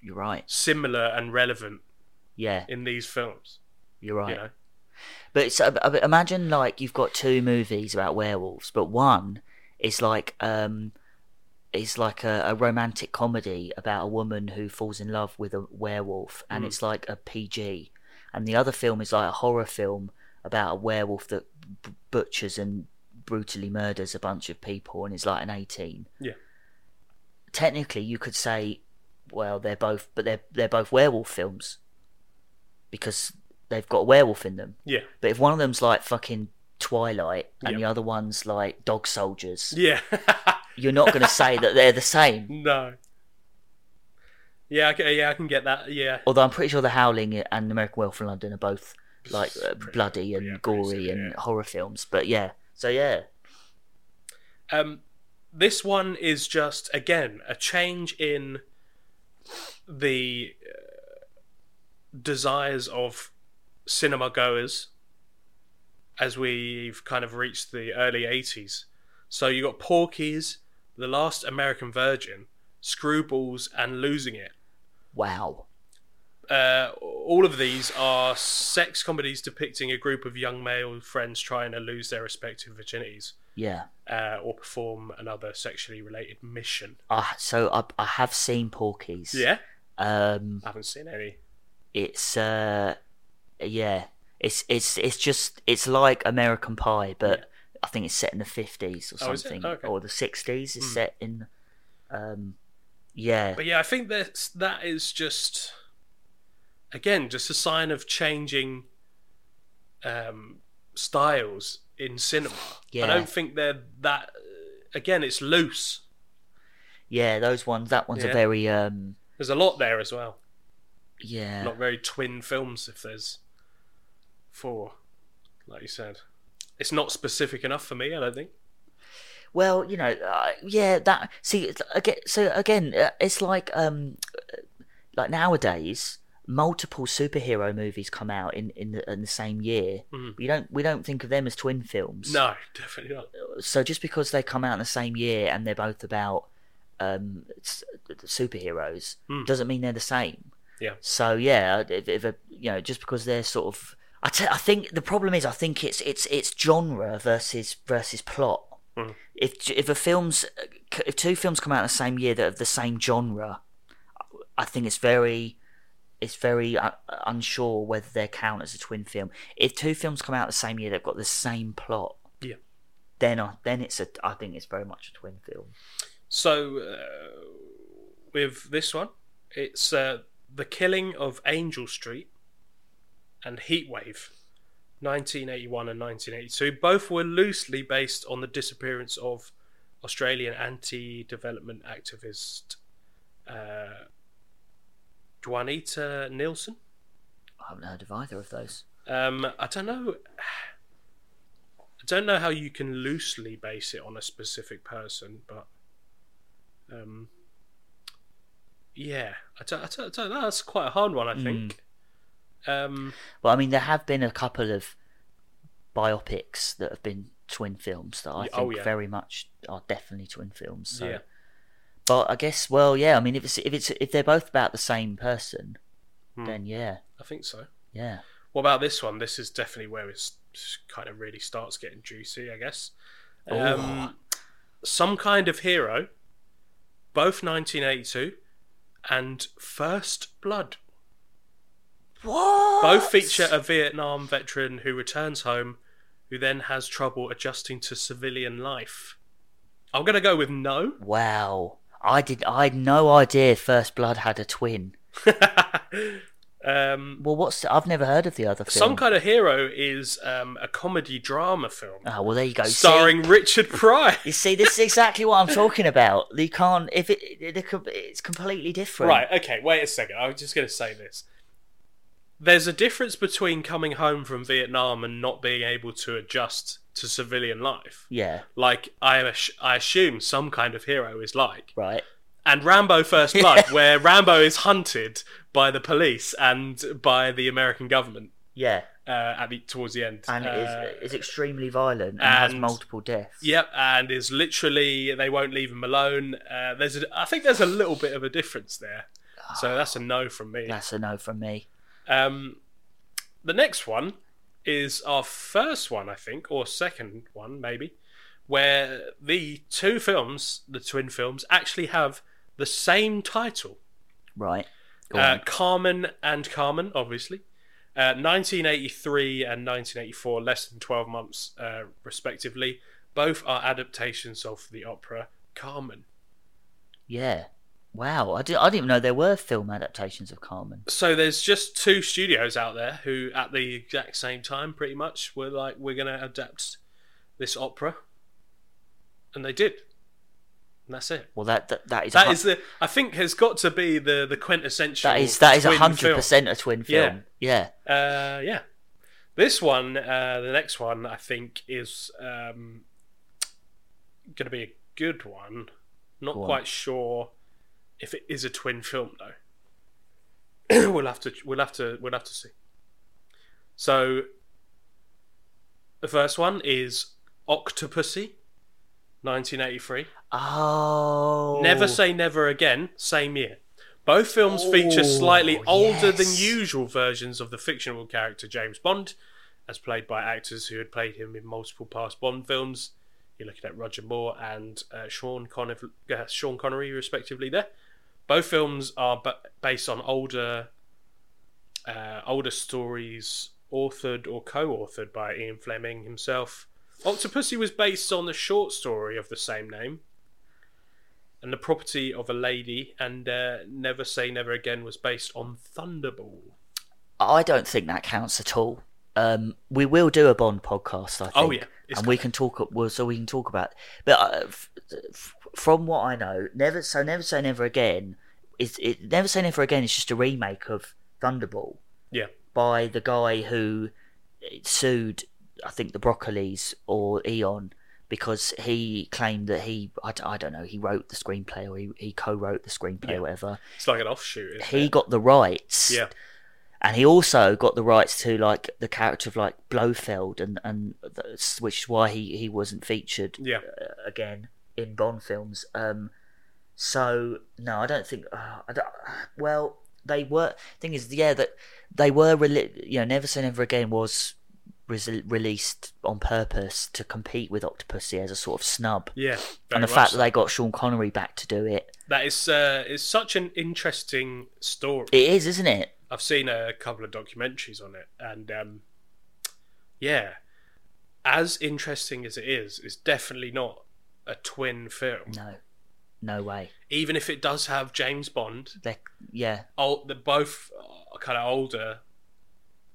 you're right. similar and relevant Yeah, in these films. you're right. You know, But it's, uh, imagine like you've got two movies about werewolves, but one is like um, is like a, a romantic comedy about a woman who falls in love with a werewolf, and Mm. it's like a PG, and the other film is like a horror film about a werewolf that b- butchers and brutally murders a bunch of people, and it's like an eighteen. Yeah. Technically, you could say, well, they're both, but they're they're both werewolf films because they've got a werewolf in them. yeah, But if one of them's like fucking Twilight and Yep. the other one's like Dog Soldiers, yeah. you're not going to say that they're the same. no. Yeah, I can, yeah, I can get that. Yeah, Although I'm pretty sure The Howling and American Werewolf in London are both like uh, bloody and yeah, gory and yeah. horror films. But yeah, so yeah, Um, this one is just again a change in the uh, desires of cinema goers as we've kind of reached the early 80s. So you got Porky's, The Last American Virgin, Screwballs, and Losing It. wow, Uh, all of these are sex comedies depicting a group of young male friends trying to lose their respective virginities yeah. uh, or perform another sexually related mission. Uh, so I, I have seen Porky's. Yeah, Um, I haven't seen any. it's uh, yeah, it's it's it's just it's like American Pie, but I think it's set in the fifties or Oh, something, Okay. or the sixties. It's Hmm. set in, um, yeah, But yeah, I think that that is just again just a sign of changing um, styles in cinema. Yeah. I don't think they're that. Again, it's loose. yeah. Those ones, that one's a very um, There's a lot there as well. yeah, Not very twin films. If there's four, like you said, it's not specific enough for me. I don't think. Well, you know, uh, yeah. That see again. So again, uh, it's like um, like nowadays, multiple superhero movies come out in in the, in the same year. Mhm. We don't we don't think of them as twin films. No, definitely not. So just because they come out in the same year and they're both about um superheroes Hmm. doesn't mean they're the same. Yeah. So yeah, if, if a, you know, just because they're sort of, I think the problem is, I think it's it's it's genre versus versus plot. Hmm. If if a film's if two films come out in the same year that are the same genre, I think it's very it's very uh, unsure whether they count as a twin film. If two films come out the same year, they've got the same plot. Yeah. Then I then it's a I think it's very much a twin film. So, uh, with this one, it's uh, The Killing of Angel Street and Heatwave, 1981 and 1982. Both were loosely based on the disappearance of Australian anti development activist uh, Juanita Nielsen. I haven't heard of either of those. Um, I don't know. I don't know how you can loosely base it on a specific person, but um, yeah, I don't, I don't, I don't know. That's quite a hard one, I think. Um, Well, I mean, there have been a couple of biopics that have been twin films that I Yeah, think oh, yeah. very much are definitely twin films. So. Yeah. But I guess, well, yeah. I mean, if it's if it's if they're both about the same person, Hmm. then yeah, I think so. yeah. What about this one? This is definitely where it kind of really starts getting juicy, I guess. Um, some kind of hero, both 1982, and First Blood. What? Both feature a Vietnam veteran who returns home, who then has trouble adjusting to civilian life. I'm gonna go with no. Wow. I did. I had no idea First Blood had a twin. um, Well, what's? I've never heard of the other film. Some Kind of Hero is um, a comedy drama film Oh well, there you go. See? starring Richard Pryor. You see, this is exactly what I'm talking about. You can't if it, it, it it's completely different. Right, okay, wait a second. I was just going to say this. There's a difference between coming home from Vietnam and not being able to adjust to civilian life. Yeah. Like I, I assume some kind of hero is like. Right. And Rambo First Blood, where Rambo is hunted by the police and by the American government Yeah. uh, at the, towards the end. And it Uh, is it's extremely violent and, has multiple deaths. Yep, and is literally they won't leave him alone. Uh, there's a, I think there's a little bit of a difference there, so that's a no from me. That's a no from me. Um, the next one is our first one, I think, or second one maybe, where the two films, the twin films, actually have the same title: Right. Uh. Carmen and Carmen, obviously. Uh, 1983 and 1984, less than 12 months, uh, respectively. Both are adaptations of the opera Carmen. Yeah. Wow. I, did, I didn't even know there were film adaptations of Carmen. So there's just two studios out there who, at the exact same time, pretty much, were like, we're going to adapt this opera, and they did, and that's it. Well, that that, that is That hun- is the, I think, has got to be the the quintessential. that is that is a twin hundred film. percent a twin Yeah. film. Yeah. Uh, yeah. This one, uh, the next one, I think is um, going to be a good one. Not Go on. quite sure if it is a twin film though. we'll have to we'll have to we'll have to see. So the first one is Octopussy, 1983. Oh. Never Say Never Again, same year. Both films feature Oh, slightly older than usual versions of the fictional character James Bond, as played by actors who had played him in multiple past Bond films. You're looking at Roger Moore and uh, Sean, Connery, uh, Sean Connery, respectively. There, both films are ba- based on older, uh, older stories, authored or co-authored by Ian Fleming himself. Octopussy was based on the short story of the same name, and the property of a lady, and uh, Never Say Never Again was based on Thunderball. I don't think that counts at all. Um, we will do a Bond podcast, I think. Oh, yeah. And we can talk. Well, so we can talk about. But uh, f- f- from what I know, never. So never say never again. Is it never say never again? It's just a remake of Thunderball Yeah, by the guy who sued, I think, the Broccolis or Eon because he claimed that he, I, I don't know, he wrote the screenplay or he, he co-wrote the screenplay Yeah. or whatever. it's like an offshoot. Isn't He it? got the rights yeah, and he also got the rights to like the character of like Blofeld, and and that's, which is why he he wasn't featured yeah. uh, again in Bond films. Um, so no, I don't think. Uh, I don't, well, they were. Thing is, yeah, that they were. You know, Never Say Never Again was. res- Released on purpose to compete with Octopussy as a sort of snub, Yeah, and the fact much that they got Sean Connery back to do it, that is uh, is such an interesting story. it is, isn't it? I've seen a couple of documentaries on it, and um, yeah, as interesting as it is, it's definitely not a twin film. No, no way. Even if it does have James Bond, They, yeah, old, they're both kind of older,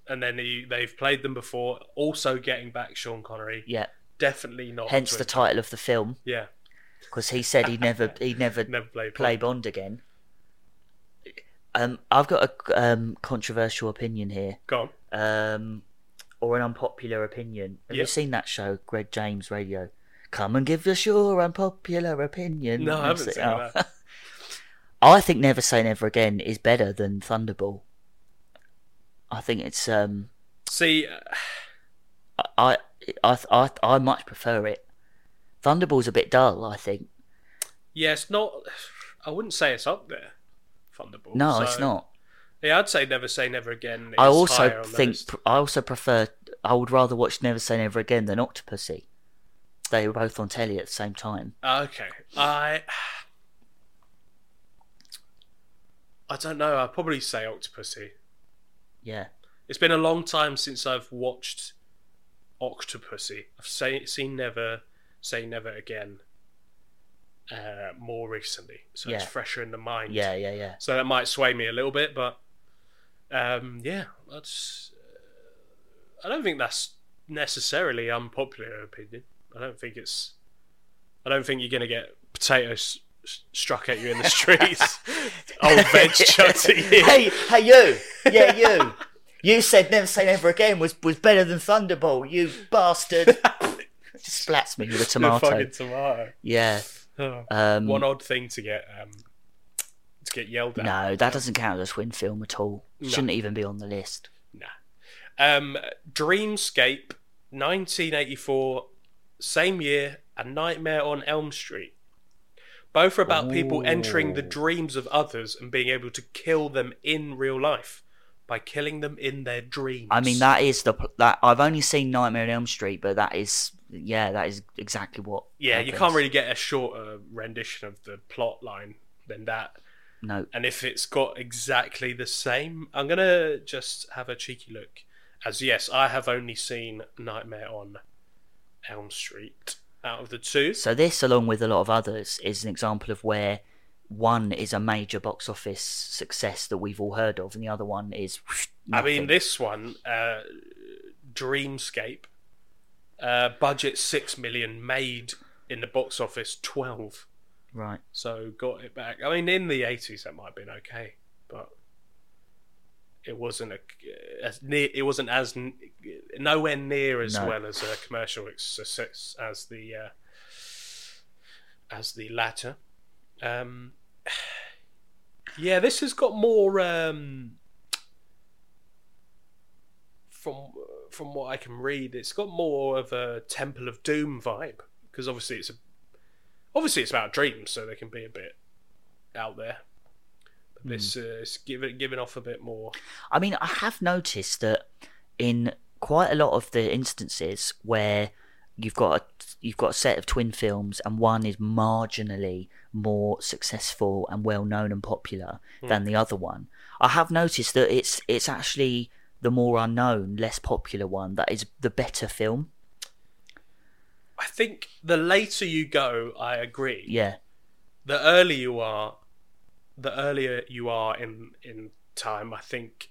and then he, they've played them before. Also getting back Sean Connery, yeah. definitely not. Hence the title of the film, yeah, because he said he'd never, he'd never never played. play Bond. Bond again. Um, I've got a um, controversial opinion here, Go on. um, or an unpopular opinion. Have you seen that show, Greg James Radio? Come and give us your unpopular opinion. No, I haven't seen Oh. that. I think Never Say Never Again is better than Thunderball. I think it's um, See, uh, I I I I much prefer it. Thunderball's a bit dull, I think. yeah, it's not. I wouldn't say it's up there. Thunderball. No, it's not. Yeah, I'd say Never Say Never Again. I also think. I also prefer. I would rather watch Never Say Never Again than Octopussy. They were both on telly at the same time. Okay, I. I don't know. I'd probably say Octopussy. Yeah, It's been a long time since I've watched Octopussy. I've say, seen Never Say Never Again, uh, more recently, so Yeah. it's fresher in the mind. Yeah, yeah, yeah. So that might sway me a little bit, but um, yeah, that's. Uh, I don't think that's necessarily unpopular opinion. I don't think it's. I don't think you're going to get potatoes struck at you in the streets. Old veg chucked at you. Hey, hey, you! Yeah, you! You said Never Say Never Again was, was better than Thunderball, you bastard! Just Splats me with a The tomato. fucking tomato. Yeah. Oh, Um, One odd thing to get um, to get yelled at. no, that doesn't count as a twin film at all. No. Shouldn't even be on the list. Nah. Um, Dreamscape, 1984, same year, A Nightmare on Elm Street. Both are about people entering the dreams of others and being able to kill them in real life by killing them in their dreams. I mean, that is the that I've only seen Nightmare on Elm Street, but that is yeah, that is exactly what. Yeah, you can't really get a shorter rendition of the plot line than that. No, And if it's got exactly the same, I'm gonna just have a cheeky look. As yes, I have only seen Nightmare on Elm Street out of the two. So this, along with a lot of others, is an example of where one is a major box office success that we've all heard of, and the other one is. I mean, this one, uh, Dreamscape, uh, budget six million, made in the box office twelve, right. so got it back. I mean, in the eighties that might have been okay, but it wasn't a as near. It wasn't as nowhere near as No. well as a commercial success as the uh, as the latter. Um, yeah, this has got more. Um, from from what I can read, it's got more of a Temple of Doom vibe because obviously it's a obviously it's about dreams, so they can be a bit out there. This uh, is giving giving off a bit more. I mean, I have noticed that in quite a lot of the instances where you've got a, you've got a set of twin films and one is marginally more successful and well known and popular than the other one, I have noticed that it's it's actually the more unknown, less popular one that is the better film. I think the later you go, I agree. Yeah, The earlier you are, the earlier you are in in time. I think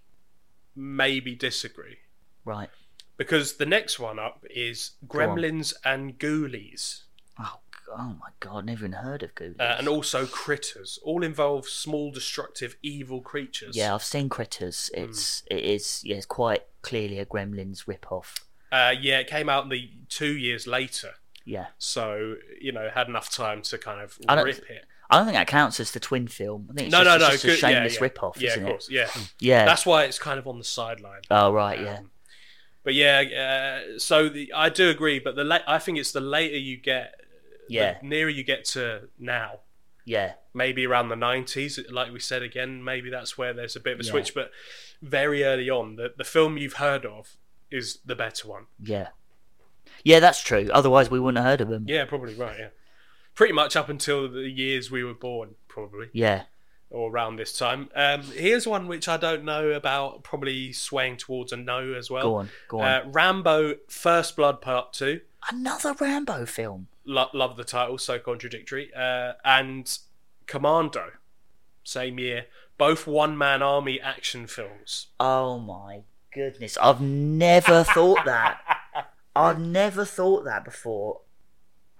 maybe disagree right. because the next one up is. Gremlins and Ghoulies. Oh, oh my god, never even heard of Ghoulies. Uh, and also critters. All involve small, destructive, evil creatures. yeah, I've seen Critters. It's it is yeah, it's quite clearly a Gremlins rip-off. Uh, yeah, it came out the two years later, Yeah. so you know had enough time to kind of rip it. I don't think that counts as the twin film. I think it's No, just, no, it's no, just good, a shameless yeah, yeah. rip-off, Yeah, isn't of course. Yeah, it? Yeah. that's why it's kind of on the sideline. oh right, yeah. Um, but yeah, uh, so the, I do agree. But the la- I think it's the later you get, Yeah. the nearer you get to now, Yeah. maybe around the nineties, like we said again, maybe that's where there's a bit of a Yeah. switch. But very early on, the the film you've heard of is the better one. Yeah. Yeah, that's true. Otherwise we wouldn't have heard of them. Yeah, probably right. Yeah, pretty much up until the years we were born, probably. Yeah. or around this time. Um, here's one which I don't know about, probably swaying towards a no as well. Go on, go on. Uh, Rambo: First Blood Part Two. Another Rambo film. Lo- love the title, so contradictory. Uh, and Commando, same year. Both one-man army action films. Oh my goodness. I've never thought that. I've never thought that before.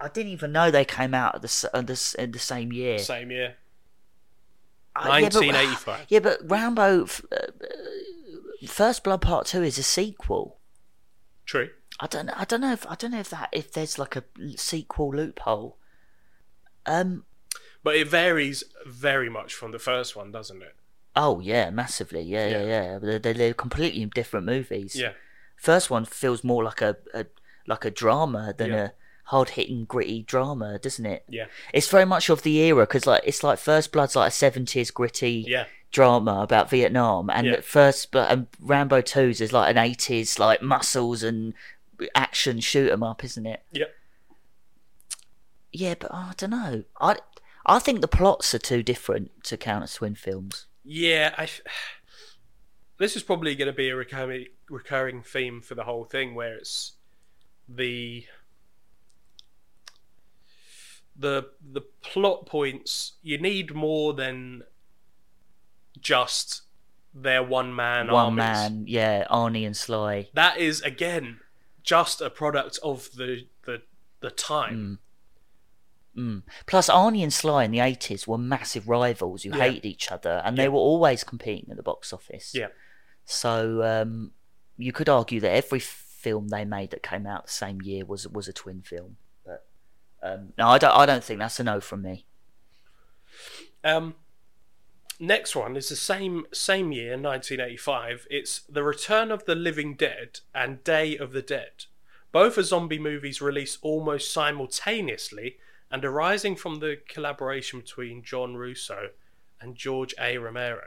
I didn't even know they came out at the at the, the same year. Same year. Uh, yeah, but- 1985. Yeah, but Rambo uh, uh, First Blood Part 2 is a sequel. True. I don't know. I don't know if I don't know if that if there's like a sequel loophole. Um. But it varies very much from the first one, doesn't it? Oh yeah, massively. Yeah, yeah, Yeah. yeah. They're, they're, they're completely different movies. Yeah. First one feels more like a, a like a drama than Yeah. a hard hitting gritty drama, doesn't it? Yeah. It's very much of the era because like it's like First Blood's like a seventies gritty Yeah. drama about Vietnam, and Yeah. First but and Rambo 2's is like an eighties like muscles and action shoot 'em up, isn't it? Yeah. Yeah, but oh, I don't know. I I think the plots are too different to count as twin films. Yeah, I. This is probably going to be a recurring recurring theme for the whole thing, where it's the the the plot points you need more than just their one man One armies. man, yeah, Arnie and Sly. That is again just a product of the the the time. Mm. Plus, Arnie and Sly in the 80s were massive rivals who Yeah. hated each other, and they were always competing at the box office. Yeah. So um, you could argue that every film they made that came out the same year was was a twin film. Um, no, I don't. I don't think that's a no from me. Um, next one is the same same year, 1985. It's The Return of the Living Dead and Day of the Dead. Both are zombie movies released almost simultaneously and arising from the collaboration between John Russo and George A. Romero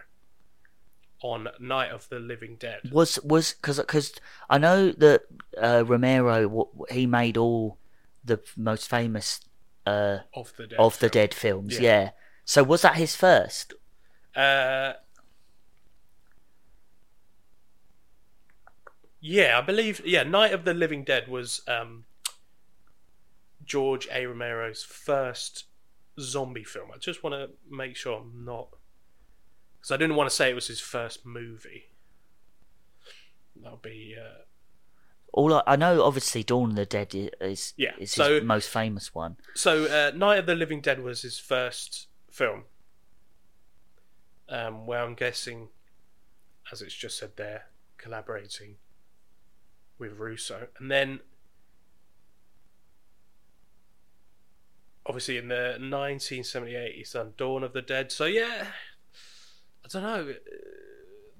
on Night of the Living Dead. Was was because because I know that uh, Romero he made all the most famous uh, Of the Dead. of the film. Dead films. Yeah. Yeah. So was that his first? Uh, yeah, I believe. Yeah, Night of the Living Dead was um, George A. Romero's first zombie film. I just want to make sure I'm not, because I didn't want to say it was his first movie. That'll be. Uh, All I, I know, obviously, Dawn of the Dead is Yeah, is so- his most famous one. so, uh, Night of the Living Dead was his first film. Um, where I'm guessing, as it's just said there, collaborating with Russo. And then, obviously, in the 1978, he's done Dawn of the Dead. So, yeah, I don't know.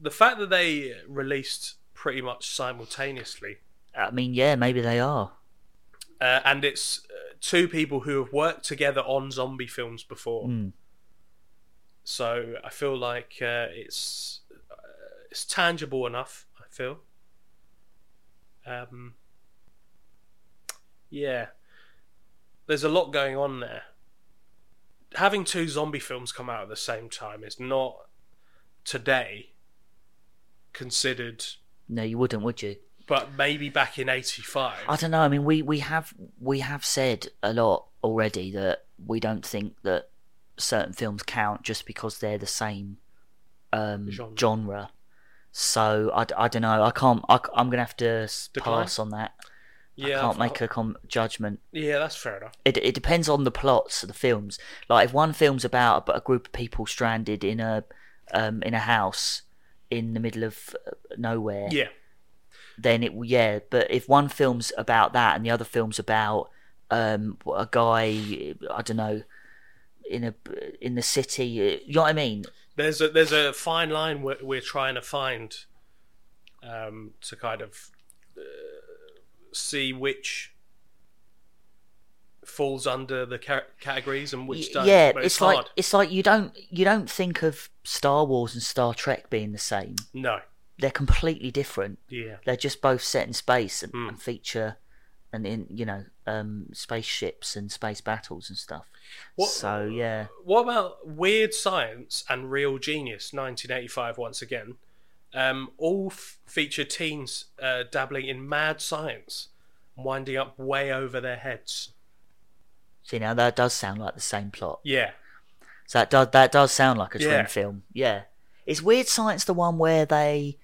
The fact that they released pretty much simultaneously I mean, yeah, maybe they are. uh, and it's uh, two people who have worked together on zombie films before. Mm. So I feel like uh, it's uh, it's tangible enough. I feel. Um, yeah, there's a lot going on there. Having two zombie films come out at the same time is not today considered, No, you wouldn't, would you? But maybe back in '85. I don't know. I mean, we, we have we have said a lot already that we don't think that certain films count just because they're the same um, Genre. genre. So I don't know. I can't. I, am gonna have to Decline? pass on that. yeah, I can't I've- make a com- judgment. Yeah, that's fair enough. It it depends on the plots of the films. Like if one film's about a, a group of people stranded in a um, in a house in the middle of uh, nowhere, Yeah, then it will yeah. But if one film's about that and the other film's about um, a guy, I don't know, in a in the city, uh, you know what I mean? there's a there's a fine line we're, we're trying to find um, to kind of uh, see which falls under the ca- categories and which don't. yeah, it's, it's, like hard. it's like you don't you don't think of Star Wars and Star Trek being the same. No, They're completely different. yeah, They're just both set in space and, Hmm. and feature and in you know um, spaceships and space battles and stuff. What- So yeah, What about Weird Science and Real Genius, 1985, once again? Um, all f- feature teens uh, dabbling in mad science, and winding up way over their heads. see now that does sound like the same plot. Yeah, So that does that does sound like a twin Yeah. film. Yeah, is Weird Science the one where they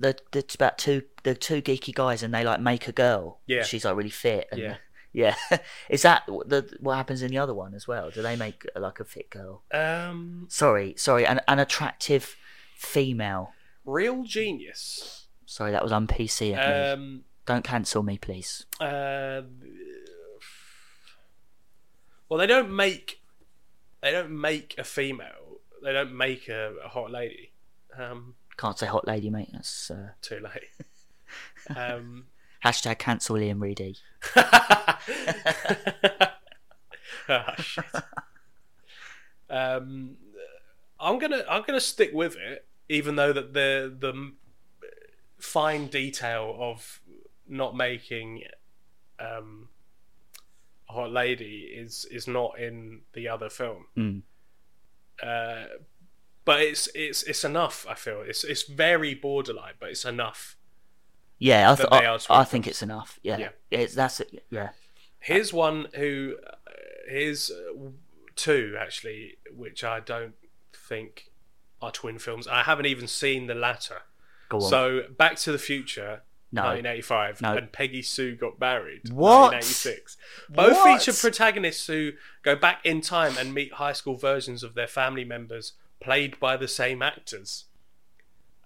the it's about two the two geeky guys and they like make a girl. Yeah. she's like really fit. And, Yeah. yeah. is that the what happens in the other one as well? Do they make uh, like a fit girl? um, Sorry, sorry, an an attractive female. Real Genius. Sorry, that was on PC. Um, Don't cancel me, please. uh, well, they don't make they don't make a female. They don't make a, a hot lady. Um, Can't say hot lady, mate. That's uh, too late. Um, hashtag cancel Liam Reedy. Shit. Um, I'm gonna I'm gonna stick with it, even though that the the fine detail of not making um, a hot lady is is not in the other film. Mm. Uh, but it's it's it's enough. I feel it's it's very borderline, but it's enough. Yeah, I, th- I, I think it's enough. Yeah, Yeah. it's that's it. Yeah, Here's one who uh, here's uh, two actually, which I don't think are twin films. I haven't even seen the latter. Go on. So, Back to the Future, No. 1985, No. and Peggy Sue Got Married, What? 1986. Both What? feature protagonists who go back in time and meet high school versions of their family members, played by the same actors.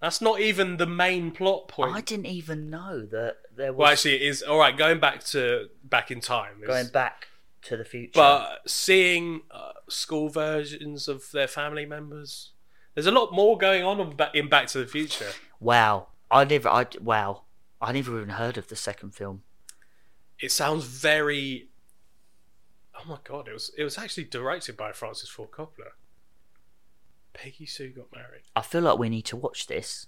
That's not even the main plot point. I didn't even know that there was Well, actually, it is all right. Going back to back in time, is, going back to the future. but seeing uh, school versions of their family members. There's a lot more going on in Ba- in Back to the Future. wow, I never. I wow, I never even heard of the second film. It sounds very. Oh my god! It was it was actually directed by Francis Ford Coppola. Peggy Sue got married. I feel like we need to watch this.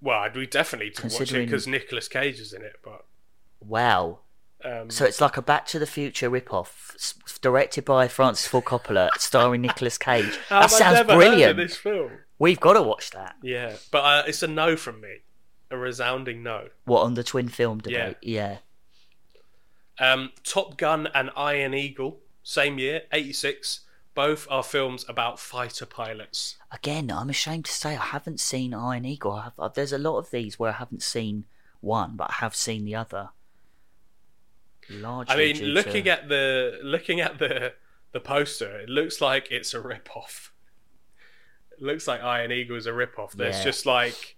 Well, we definitely need to watch it because Nicolas Cage is in it. But Wow. um, So it's like a Back to the Future rip-off, s- directed by Francis Ford Coppola, starring Nicolas Cage. how that have I sounds never heard brilliant. of this film. We've got to watch that. Yeah, but uh, it's a no from me, a resounding no. What on the twin film debate? Yeah. Um, Top Gun and Iron Eagle, same year, 86. Both are films about fighter pilots. Again, I'm ashamed to say I haven't seen Iron Eagle. I have, uh, there's a lot of these where I haven't seen one, but I have seen the other. Largely I mean, looking to- at the looking at the the poster, it looks like it's a rip off. It looks like Iron Eagle is a rip off. There's Yeah. just like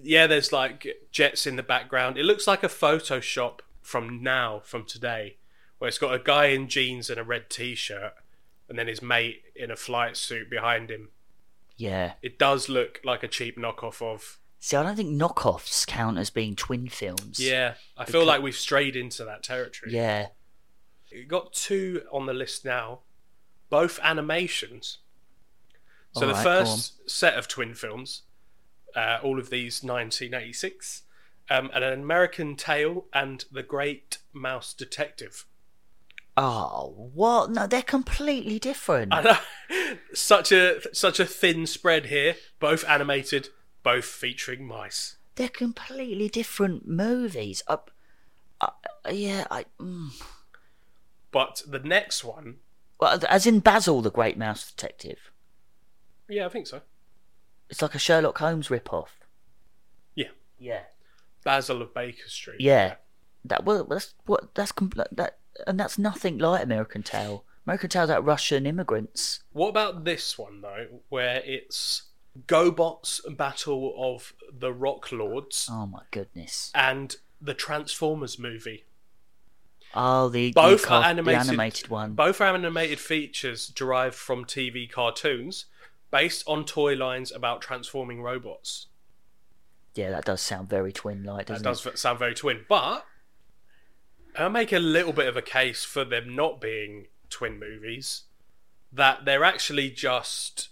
yeah, there's like jets in the background. It looks like a Photoshop from now, from today, where it's got a guy in jeans and a red t-shirt, and then his mate in a flight suit behind him. yeah. It does look like a cheap knockoff of See, I don't think knockoffs count as being twin films. Yeah, I feel like we've strayed into that territory. Yeah. We've got two on the list now, both animations. So the first set of twin films, uh, all of these 1986, um, and an American Tail and The Great Mouse Detective. Oh, what? No, they're completely different. I know, such a such a thin spread here. Both animated, both featuring mice. They're completely different movies. Uh, uh, yeah, I. Mm. But the next one, Well, as in Basil, the Great Mouse Detective. yeah, I think so. It's like a Sherlock Holmes rip-off. Yeah, Yeah. Basil of Baker Street. Yeah. That well, that's what that's compl- that, and that's nothing like American Tail. American Tail's about Russian immigrants. What about this one though, where it's GoBots Battle of the Rock Lords Oh my goodness. and the Transformers movie? Oh, the Both the, are car- the animated. animated one. Both are animated features derived from TV cartoons, based on toy lines about transforming robots. Yeah, that does sound very twin-like, That doesn't does sound very twin, but I make a little bit of a case for them not being twin movies. That they're actually just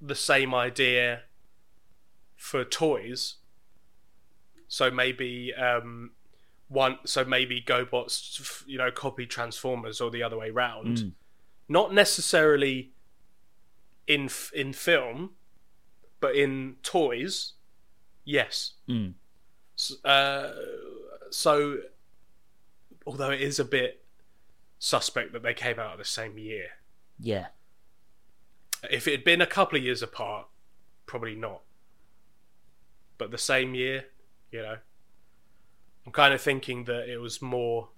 the same idea for toys. So maybe um, one. So maybe GoBots, you know, copy Transformers or the other way round. Mm. Not necessarily in f- in film, but in toys. Yes. Mm. S- Uh, so, although it is a bit suspect that they came out of the same year, Yeah. if it had been a couple of years apart, probably not. But the same year, you know, I'm kind of thinking that it was more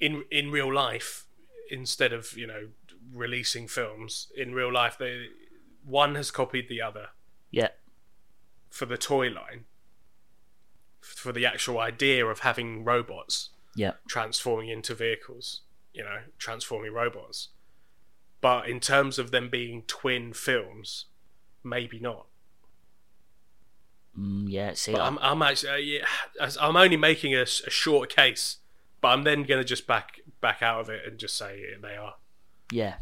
in in real life instead of you know releasing films in real life. They one has copied the other Yeah. for the toy line, for the actual idea of having robots Yeah. transforming into vehicles, you know, transforming robots. But in terms of them being twin films, maybe not. Mm, yeah. See, I'm, I'm actually, uh, yeah, I'm only making a short case, but I'm then going to just back back out of it and just say they are. yeah.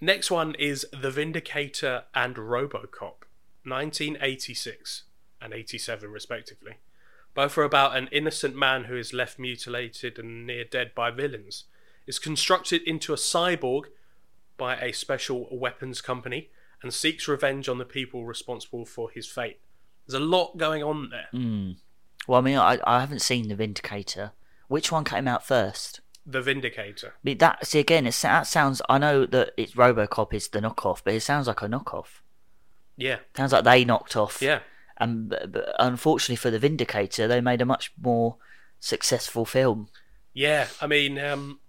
Next one is The Vindicator and Robocop, 1986 and 87, respectively. Both are about an innocent man who is left mutilated and near dead by villains. Is constructed into a cyborg by a special weapons company and seeks revenge on the people responsible for his fate. There's a lot going on there. Mm. Well, I mean, I, I haven't seen The Vindicator. Which one came out first? The Vindicator. Mean, that see again. It that sounds. I know that it's RoboCop is the knockoff, but it sounds like a knockoff. Yeah, Sounds like they knocked off. yeah. And unfortunately for the Vindicator, they made a much more successful film. Yeah, I mean, um,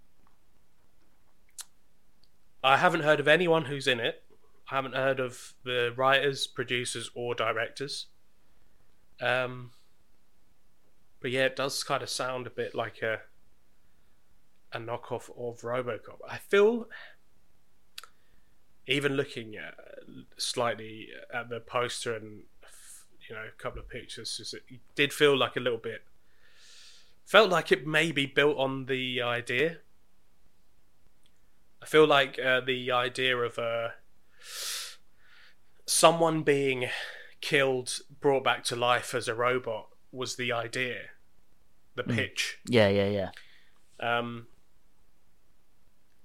I haven't heard of anyone who's in it. I haven't heard of the writers, producers, or directors. Um, but yeah, it does kind of sound a bit like a a knockoff of RoboCop. I feel, even looking at slightly at the poster and you know a couple of pictures, just it did feel like a little bit felt like it may be built on the idea. I feel like uh, the idea of uh, someone being killed, brought back to life as a robot was the idea, the pitch. Yeah, yeah, yeah. Um,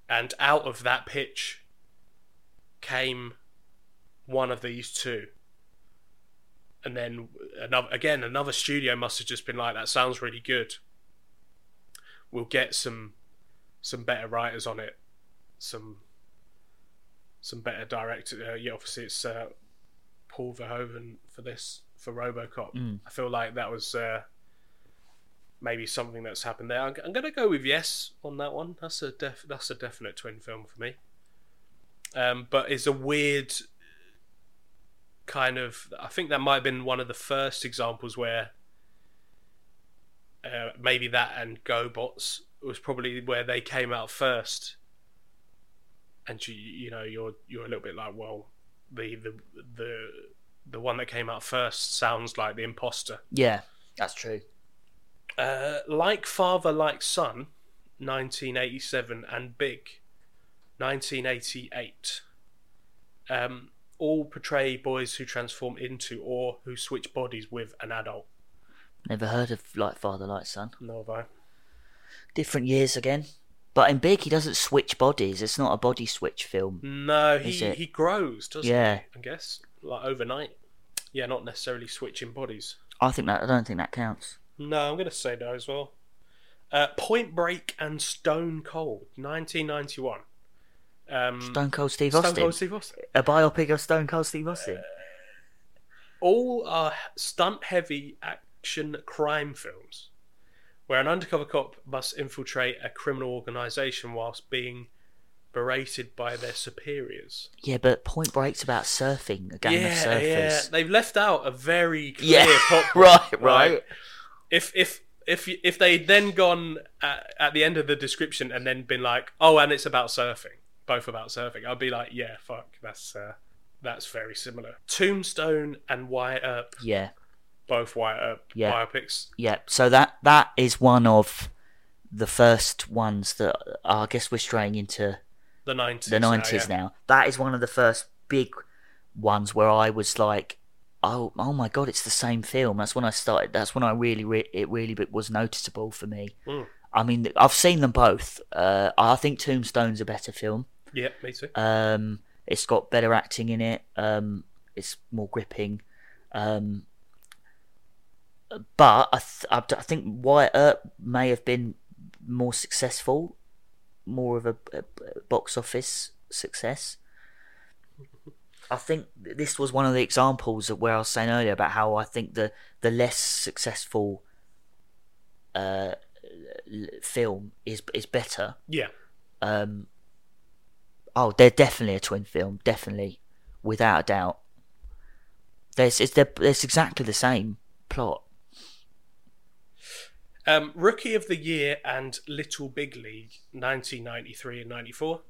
and out of that pitch came one of these two. And then another again, another studio must have just been like, "That sounds really good. We'll get some some better writers on it, some some better directors." Uh, yeah, obviously it's uh, Paul Verhoeven for this for RoboCop. Mm. I feel like that was uh, maybe something that's happened there. I'm, I'm going to go with yes on that one. That's a def- that's a definite twin film for me. Um, but it's a weird kind of. I think that might have been one of the first examples where uh, maybe that and GoBots was probably where they came out first. And you, you know, you're you're a little bit like, well, the the the the one that came out first sounds like the imposter. Yeah, that's true. Uh, like Father, Like Son, 1987, and Big, 1988. Um, all portray boys who transform into or who switch bodies with an adult. Never heard of like Father, like Son. No, have I? Different years again. But in Big, he doesn't switch bodies. It's not a body switch film. No, he, he grows, doesn't Yeah. he? I guess. Like overnight. Yeah, not necessarily switching bodies. I think that. I don't think that counts. No, I'm going to say no as well. Uh, Point Break and Stone Cold, 1991. Um, Stone Cold Steve Stone Austin. Cold Steve Austin. A biopic of Stone Cold Steve Austin. all are stunt heavy action crime films where an undercover cop must infiltrate a criminal organization whilst being berated by their superiors. yeah, but Point Break's about surfing. A gang of yeah, surfers. yeah. They've left out a very clear Yeah, plot. right, right. If if if if they'd then gone at, at the end of the description and then been like, "Oh, and it's about surfing," both about surfing, I'd be like, "Yeah, fuck, that's uh, that's very similar." Tombstone and Wyatt Earp, Yeah, both Wyatt Earp Yeah. biopics. yeah. So that that is one of the first ones that I guess we're straying into The nineties. the nineties now. That is one of the first big ones where I was like, "Oh, oh my god, it's the same film." That's when I started. That's when I really, re- it really be- was noticeable for me. Mm. I mean, I've seen them both. Uh, I think Tombstone's a better film. Yeah, me too. Um, it's got better acting in it. Um, it's more gripping. Um, but I, th- I I think Wyatt Earp may have been more successful, more of a, a box office success. I think this was one of the examples of where I was saying earlier about how I think the the less successful uh, film is is better. Yeah, Um, oh, they're definitely a twin film, definitely, without a doubt. There's it's they're, it's exactly the same plot. um, Rookie of the Year and Little Big League, nineteen ninety three and ninety four.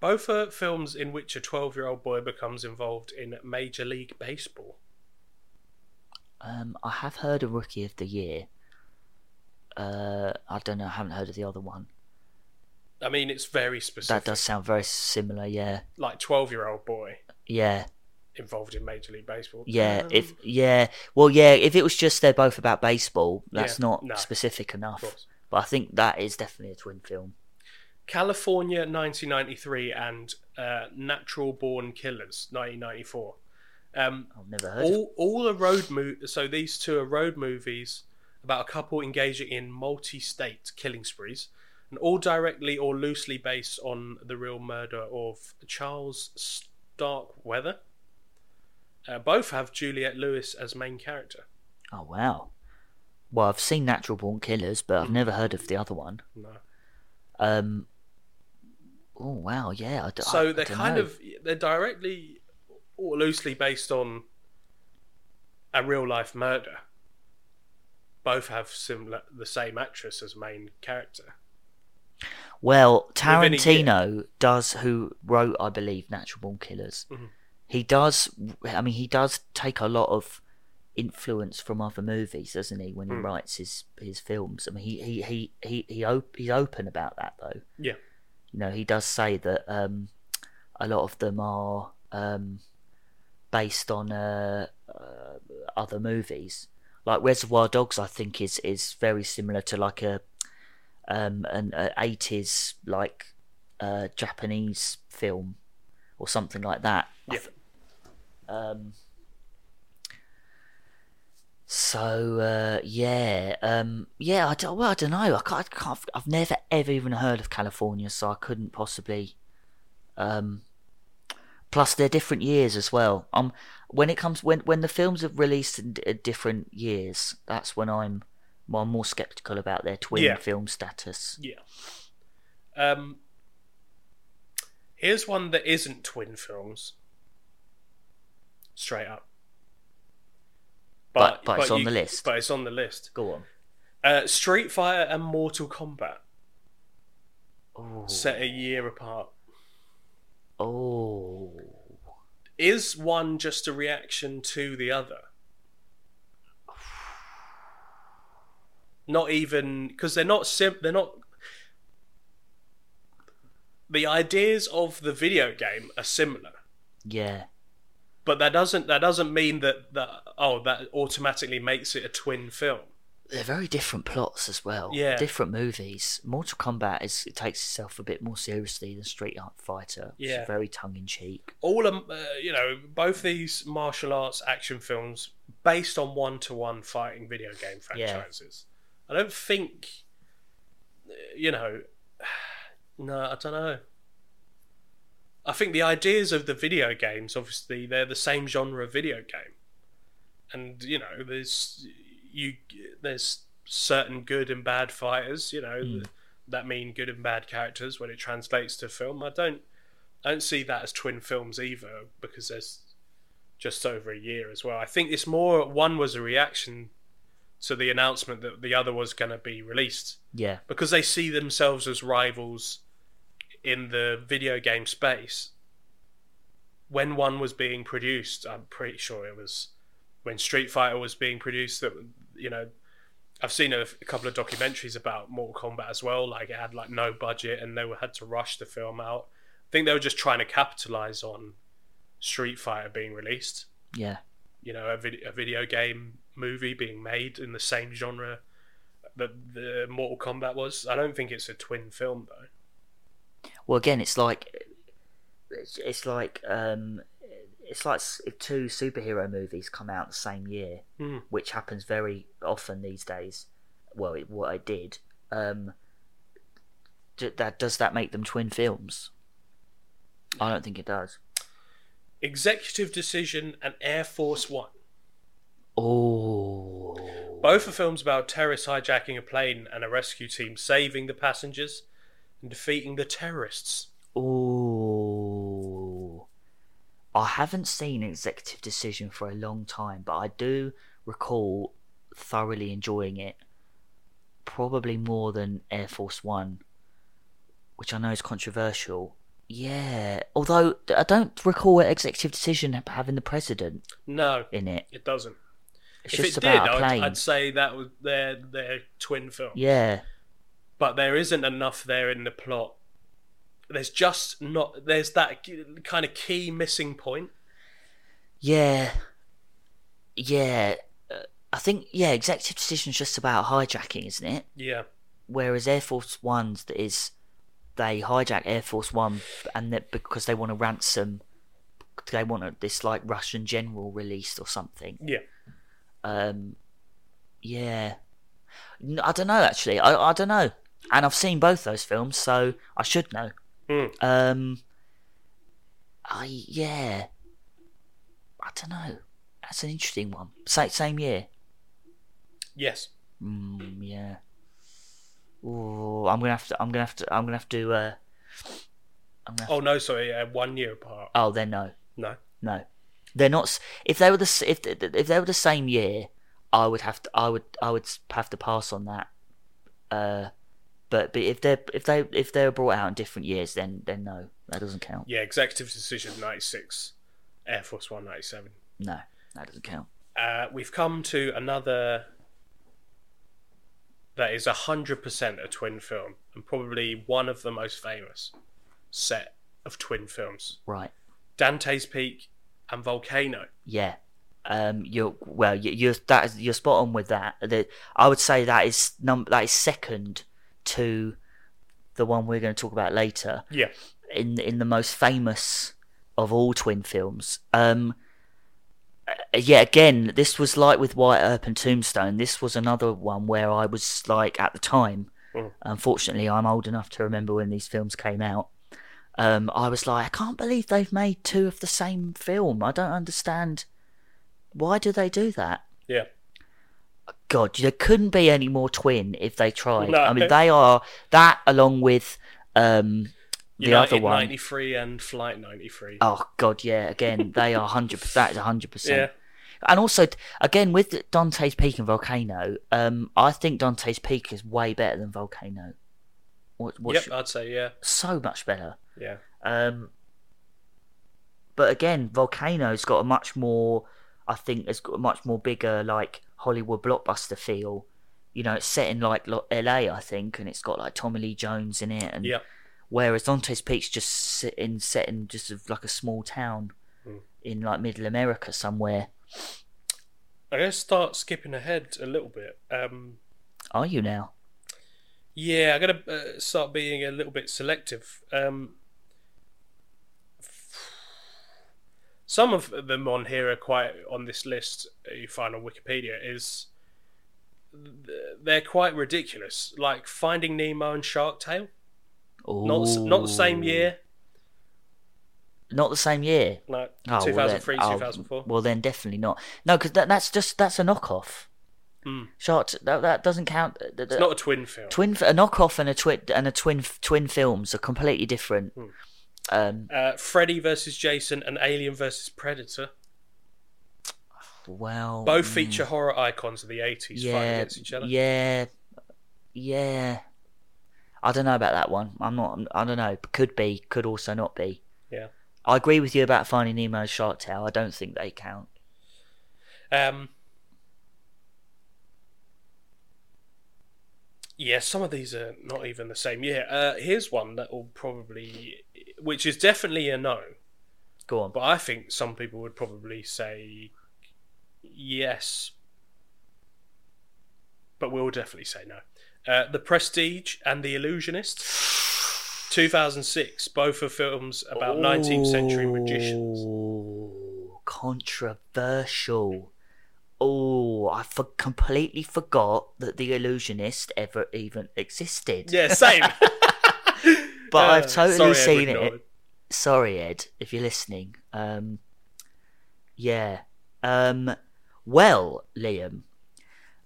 Both are films in which a twelve year old boy becomes involved in Major League Baseball. Um, I have heard of Rookie of the Year. Uh, I don't know. I haven't heard of the other one. I mean, it's very specific. That does sound very similar. Yeah, Like twelve year old boy yeah, involved in Major League Baseball. yeah. Um, If yeah, well, yeah. If it was just they're both about baseball, that's Yeah, not no. specific enough. But I think that is definitely a twin film. Kalifornia 1993 and uh, Natural Born Killers 1994. Um, I've never heard. of all all are road mo- So these two are road movies about a couple engaging in multi-state killing sprees, and all directly or loosely based on the real murder of Charles Starkweather. Uh, both have Juliette Lewis as main character. Oh wow. Well, I've seen Natural Born Killers, but I've never heard of the other one. No. Um. Oh wow, yeah. I d- I- So I they're don't kind know. of they're directly or loosely based on a real life murder. Both have similar the same actress as main character. Well, Within a year. Tarantino does, who wrote, I believe, Natural Born Killers. Mhm. He does. I mean, he does take a lot of influence from other movies, doesn't he? When he Mm. writes his his films. I mean, he he he he, he op- he's open about that though. Yeah. You know, he does say that um, a lot of them are um, based on uh, uh, other movies. Like Reservoir Dogs, I think is is very similar to like a um, an eighties like uh, Japanese film or something like that. Yeah. Um. So uh, yeah, um, yeah. I don't, well, I don't know. I can't, I can't. I've never ever even heard of Kalifornia, so I couldn't possibly. Um, plus, they're different years as well. Um, when it comes when when the films are released in d- different years, that's when I'm I'm more skeptical about their twin Yeah. film status. Yeah. Um. Here's one that isn't twin films. Straight up. But- but it's on the list. But it's on the list. Go on. Uh, Street Fighter and Mortal Kombat Oh, set a year apart. oh, Is one just a reaction to the other? Not even because they're not sim. They're not. The ideas of the video game are similar, yeah. but that doesn't that doesn't mean that that oh that automatically makes it a twin film. They're very different plots as well. Yeah. Different movies. Mortal Kombat is it takes itself a bit more seriously than Street Fighter. which is Yeah. very tongue in cheek. all um, uh, you know both these martial arts action films based on one-to-one fighting video game franchises i don't think uh, you know no i don't know i think the ideas of the video games obviously they're the same genre of video game and you know there's you there's certain good and bad fighters you know Mm. that mean good and bad characters when it translates to film i don't I don't see that as twin films either because there's just over a year as well. I think it's more one was a reaction to the announcement that the other was going to be released Yeah. because they see themselves as rivals in the video game space. When one was being produced, I'm pretty sure it was when Street Fighter was being produced that you know I've seen a, a couple of documentaries about Mortal Kombat as well. Like it had like no budget and they were, had to rush the film out. I think they were just trying to capitalize on Street Fighter being released. Yeah. You know, a, vid- a video game movie being made in the same genre that the Mortal Kombat was. I don't think it's a twin film though. Well, again, it's like it's, it's like um, it's like if two superhero movies come out the same year, Hmm. which happens very often these days. Well, it, what I did. Um, d- that does that make them twin films? I don't think it does. Executive Decision and Air Force One. Oh, Both are films about terrorists hijacking a plane and a rescue team saving the passengers and defeating the terrorists. Oh, I haven't seen Executive Decision for a long time, but I do recall thoroughly enjoying it. Probably more than Air Force One, which I know is controversial. Yeah, although I don't recall Executive Decision having the president No, in it. it doesn't. It's if just it did, about a I'd. I'd say that was their their twin film. Yeah, But there isn't enough there in the plot. There's just not. There's that kind of key missing point. yeah, yeah. Uh, I think yeah, Executive Decision is just about hijacking, isn't it? Yeah, whereas Air Force One's is they hijack Air Force One and that because they want to ransom, they want a, this like Russian general released or something. yeah. Um, yeah, I don't know actually. I I don't know. And I've seen both those films, so I should know. Hmm. Um. I yeah. I don't know. That's an interesting one. Same same year. Yes. Mm, yeah. Ooh, I'm gonna have to. I'm gonna have to. I'm gonna have to. Uh, I'm gonna have Oh no, sorry. Uh, one year apart. oh, then no, No. no. They're not. If they were the if if they were the same year, I would have to. I would. I would have to pass on that. Uh, but but if they're if they if they were brought out in different years, then then no, that doesn't count. Yeah. Executive Decision ninety six. Air Force One ninety seven. No, that doesn't count. Uh, we've come to another that is hundred percent a twin film, and probably one of the most famous set of twin films. Right. Dante's Peak and Volcano. Yeah. Um, you're well. You, you're that is, you're spot on with that. The, I would say that is num that is second to the one we're going to talk about later Yeah. in in the most famous of all twin films. Um, uh, yeah. Again, this was like with Wyatt Earp and Tombstone. This was another one where I was like at the time. Mm. Unfortunately, I'm old enough to remember when these films came out. Um, I was like, I can't believe they've made two of the same film. I don't understand. Why do they do that? Yeah. God, there couldn't be any more twin if they tried. No. I mean, they are that along with um, the United other one. ninety three and Flight ninety three. Oh God, yeah. Again, they are hundred. That is hundred yeah. percent. And also, again, with Dante's Peak and Volcano, um, I think Dante's Peak is way better than Volcano. What, what's Yep, I'd say yeah. so much better. Yeah. Um, but again, Volcano's got a much more. I think it's got a much more bigger like Hollywood blockbuster feel. You know, it's set in like L.A. I think, and it's got like Tommy Lee Jones in it, and Yeah. whereas Dante's Peak's just set in set in just of like a small town Mm. in like Middle America somewhere. I'm gonna start skipping ahead a little bit. Um, Are you now? yeah, I'm gonna uh, start being a little bit selective. Um, some of them on here are quite on this list. uh, You find on Wikipedia is they're quite ridiculous. Like Finding Nemo and Shark Tale. Not not the same year. Not the same year. Like Oh, well, 2003, then, oh, 2004. Well, then definitely not. No, because that, that's just that's a knockoff. Hmm. Shark that, that doesn't count. It's not a twin film. twin a knockoff and a twin and a twin twin films are completely different. Hmm. Um, Uh, Freddy versus Jason and Alien versus Predator. well, Both mm, feature horror icons of the 80s fighting yeah, against each other. yeah, yeah. I don't know about that one. I'm not. I don't know. Could be. Could also not be. Yeah. I agree with you about Finding Nemo and Shark Tale. I don't think they count. Um, yeah, some of these are not even the same year. Uh, here's one that will probably, which is definitely a no, Go on. but I think some people would probably say yes, but we'll definitely say no. Uh, the Prestige and The Illusionist, 2006, both are films about 19th century magicians. Controversial. Oh, I for- completely forgot that the illusionist ever even existed. Yeah, same. But I've Uh, totally sorry, seen Edward it. Sorry, Ed, if you're listening. Um, yeah. Um, well, Liam,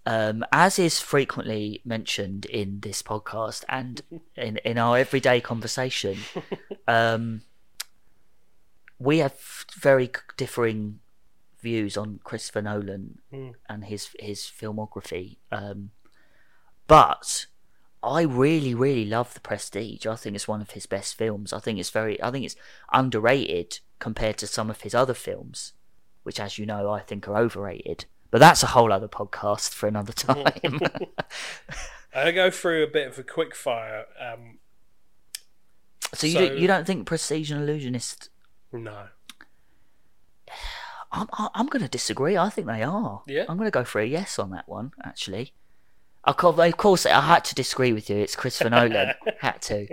um, as is frequently mentioned in this podcast and in, in our everyday conversation, um, we have very differing views on Christopher Nolan Mm. and his his filmography. Um, but I really, really love The Prestige. I think it's one of his best films. I think it's very, I think it's underrated compared to some of his other films, which, as you know, I think are overrated. But that's a whole other podcast for another time. I'll go through a bit of a quick fire. Um, so you So- do, you don't think Prestige and Illusionist? no. I'm I- I'm going to disagree. I think they are. Yeah? I'm going to go for a yes on that one. Actually, of course, of course, I had to disagree with you. It's Christopher Nolan. had to.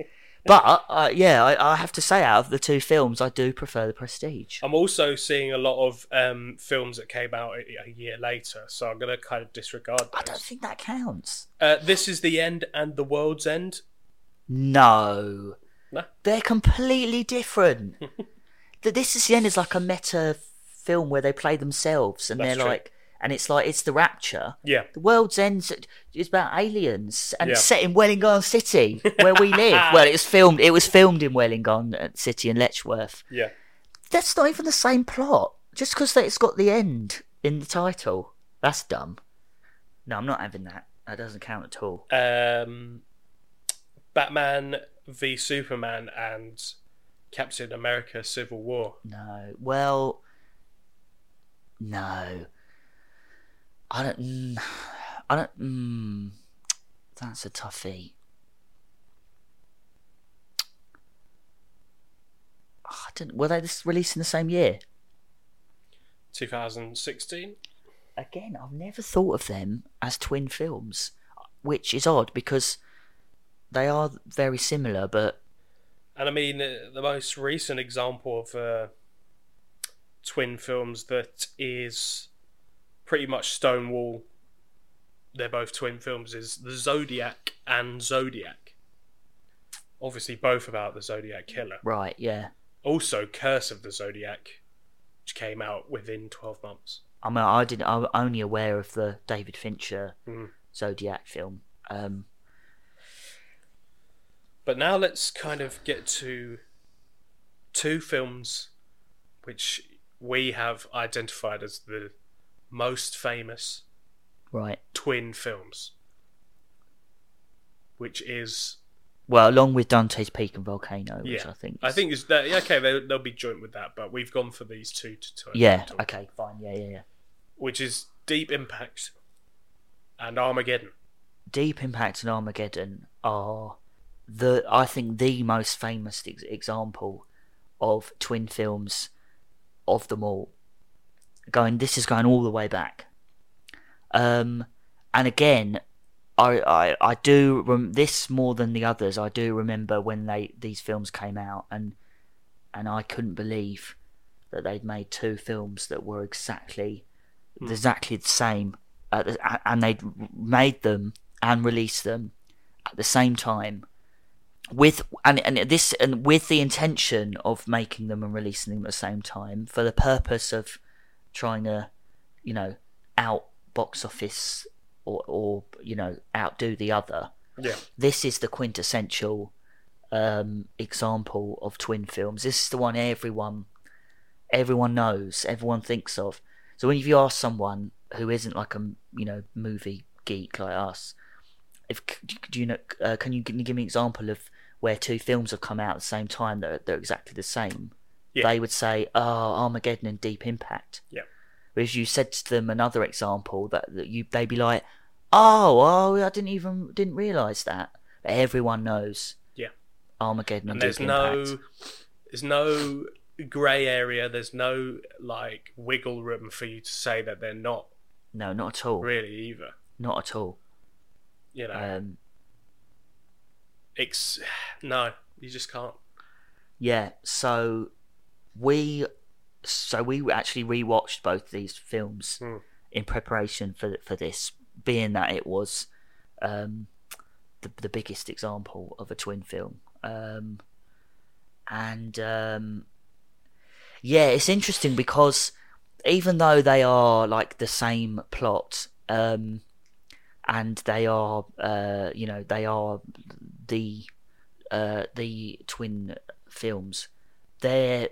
but uh, yeah, I, I have to say, out of the two films, I do prefer the Prestige. I'm also seeing a lot of um, films that came out a, a year later, so I'm going to kind of disregard I don't think that counts. Uh, this is the end and the world's end. No, No? they're completely different. this is the end is like a meta film where they play themselves, and That's they're true. like, and it's like it's the Rapture. Yeah, The world's end is about aliens and Yeah. it's set in Wellingon City, where we live. well, it was filmed. It was filmed in Wellingon uh, City in Letchworth. yeah. That's not even the same plot. Just because it's got the end in the title, that's dumb. No, I'm not having that. That doesn't count at all. Um, Batman v Superman and Captain America: Civil War. No. Well, no. I don't. Mm, I don't. Mm, that's a toughie. I don't. Were they just released in the same year? 2016. Again, I've never thought of them as twin films, which is odd because they are very similar, but And I mean, the most recent example of uh, twin films that is pretty much Stonewall, they're both twin films, is The Zodiac and Zodiac. Obviously, both about the Zodiac Killer. right, yeah. Also, Curse of the Zodiac, which came out within 12 months. I mean, I didn't. I'm only aware of the David Fincher Mhm. Zodiac film. Um, But now let's kind of get to two films which we have identified as the most famous right. twin films, which is Well, along with Dante's Peak and Volcano, which Yeah. I think. I think is that okay they'll, they'll be joint with that, but we've gone for these two to talk. Yeah. talk, Okay. Fine. Yeah. Yeah. Yeah. which is Deep Impact and Armageddon. Deep Impact and Armageddon are the I think the most famous ex- example of twin films of them all. Going, this is going all the way back. Um, and again, I I, I do rem- this more than the others. I do remember when they these films came out, and and I couldn't believe that they'd made two films that were exactly exactly the same, at the, and they'd made them and released them at the same time with and and this and with the intention of making them and releasing them at the same time for the purpose of trying to you know out box office or or you know outdo the other Yeah, this is the quintessential um, example of twin films. This is the one everyone everyone knows, everyone thinks of. So when you ask someone who isn't like a you know movie geek like us, if do you know, uh, can you, can you give me an example of where two films have come out at the same time that are, they're exactly the same? Yeah. They would say, "Oh, Armageddon and Deep Impact." Yeah. Whereas you said to them another example that, that you they'd be like, "Oh, oh, I didn't even didn't realize that." But everyone knows. Yeah. Armageddon and, and there's Deep no Impact. there's no grey area. There's no like wiggle room for you to say that they're not No, not at all. really either. Not at all. You know, Um, it's no, you just can't. yeah. So we, so we actually rewatched both these films Hmm. in preparation for for this, being that it was um, the the biggest example of a twin film. Um, and um, yeah, it's interesting because even though they are like the same plot, um, and they are, uh, you know, they are the uh, the twin films, they're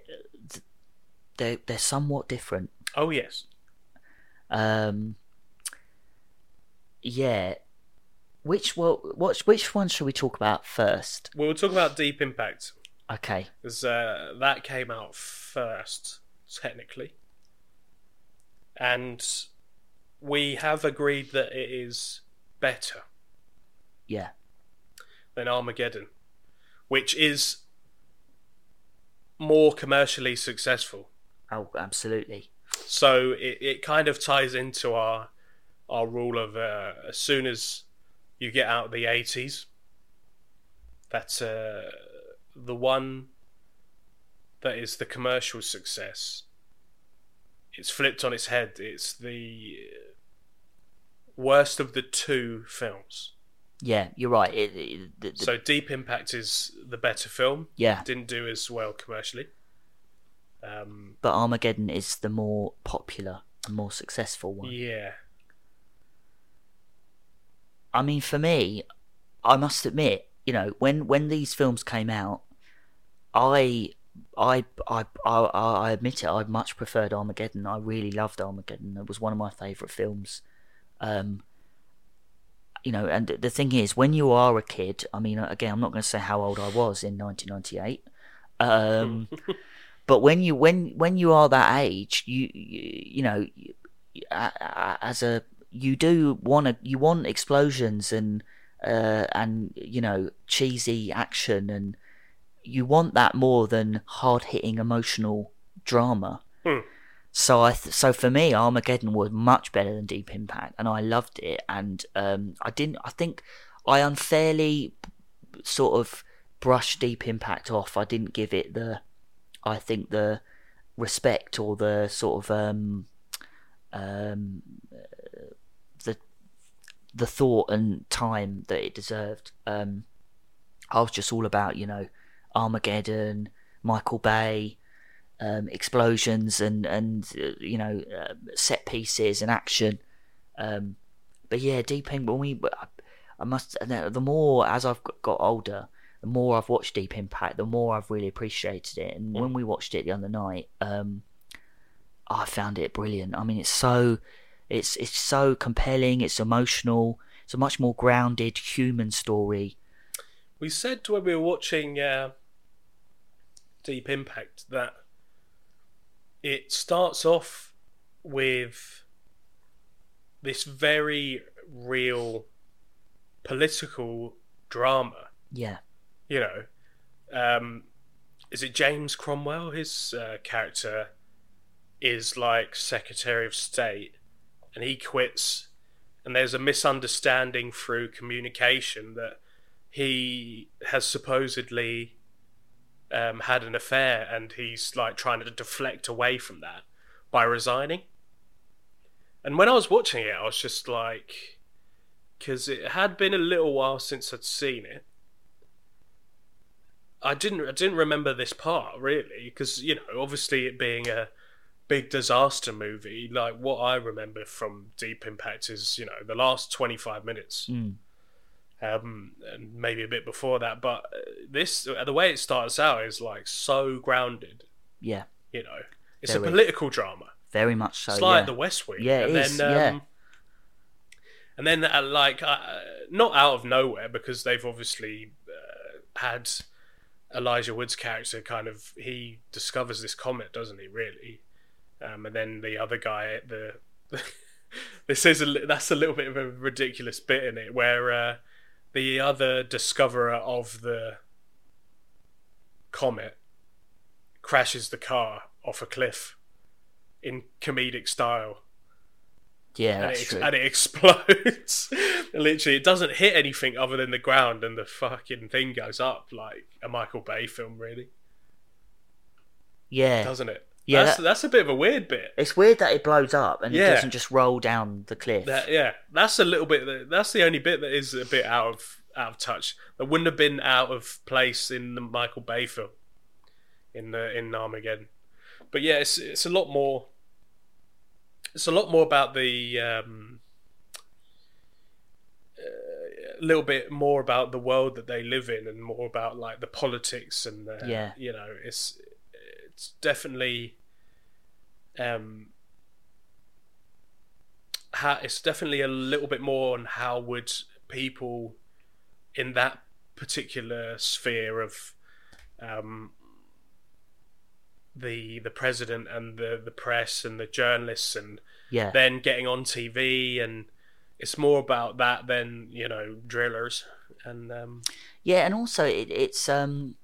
they're they're somewhat different. Oh yes, Um, yeah. Which well, which which one should we talk about first? we'll talk about Deep Impact Okay. because uh, that came out first, technically, and we have agreed that it is better Yeah. Than Armageddon, which is more commercially successful. Oh, absolutely. So it, it kind of ties into our our rule of uh, as soon as you get out of the eighties, that's uh, the one that is the commercial success, it's flipped on its head. It's the worst of the two films. Yeah, you're right. It, it, the, the, So Deep Impact is the better film. yeah, Didn't do as well commercially. Um, but Armageddon is the more popular, and more successful one. yeah. I mean, for me, I must admit, you know, when when these films came out, I. I, I I I admit it. I much preferred Armageddon. I really loved Armageddon. It was one of my favourite films. Um, you know, and the thing is, when you are a kid, I mean, again, I'm not going to say how old I was in 1998, um, but when you when when you are that age, you you, you know, you- a- a- as a you do want to you want explosions and uh, and you know cheesy action and you want that more than hard hitting emotional drama. Hmm. So I th- so for me, Armageddon was much better than Deep Impact, and I loved it. And um, I didn't. I think I unfairly sort of brushed Deep Impact off. I didn't give it the, I think the respect or the sort of um, um, uh, the the thought and time that it deserved. Um, I was just all about you know Armageddon, Michael Bay, um, explosions and and uh, you know uh, set pieces and action. Um, but yeah, Deep Impact. When we, I must. The the more as I've got- older, the more I've watched Deep Impact, the more I've really appreciated it. And when we watched it the other night, um, I found it brilliant. I mean, it's so, it's it's so compelling. It's emotional. It's a much more grounded human story. We said when we were watching uh, Deep Impact that it starts off with this very real political drama. Yeah, You know, um, is it James Cromwell? His uh, character is like Secretary of State, and he quits, and there's a misunderstanding through communication that he has supposedly um, had an affair, and he's like trying to deflect away from that by resigning. And when I was watching it, I was just like, because it had been a little while since I'd seen it. I didn't I didn't remember this part really because you know obviously it being a big disaster movie like what I remember from Deep Impact is you know the last 25 minutes mm. Um and maybe a bit before that but uh, this the way it starts out is like so grounded yeah, you know it's a political drama very much so. it's like yeah. the West Wing Yeah, it and is, then yeah. um, and then uh, like uh, not out of nowhere because they've obviously uh, had Elijah Wood's character kind of he discovers this comet, doesn't he? Really, um, and then the other guy, the this is a that's a little bit of a ridiculous bit in it where uh, the other discoverer of the comet crashes the car off a cliff in comedic style yeah, and it, and it explodes. Literally, it doesn't hit anything other than the ground, and the fucking thing goes up like a Michael Bay film, really, yeah, doesn't it? Yeah, that's that- that's a bit of a weird bit. it's weird that it blows up and Yeah. it doesn't just roll down the cliff. That, yeah, that's a little bit. That's the only bit that is a bit out of out of touch. That wouldn't have been out of place in the Michael Bay film, in the in Armageddon. But yeah, it's it's a lot more. It's a lot more about the. Um, uh, a little bit more about the world that they live in, and more about like the politics and the, Yeah. you know, it's it's definitely. Um, how it's definitely a little bit more on how would people in that particular sphere of um, the the president and the the press and the journalists and yeah, then getting on TV and it's more about that than you know drillers. And um, Yeah, and also it, it's um,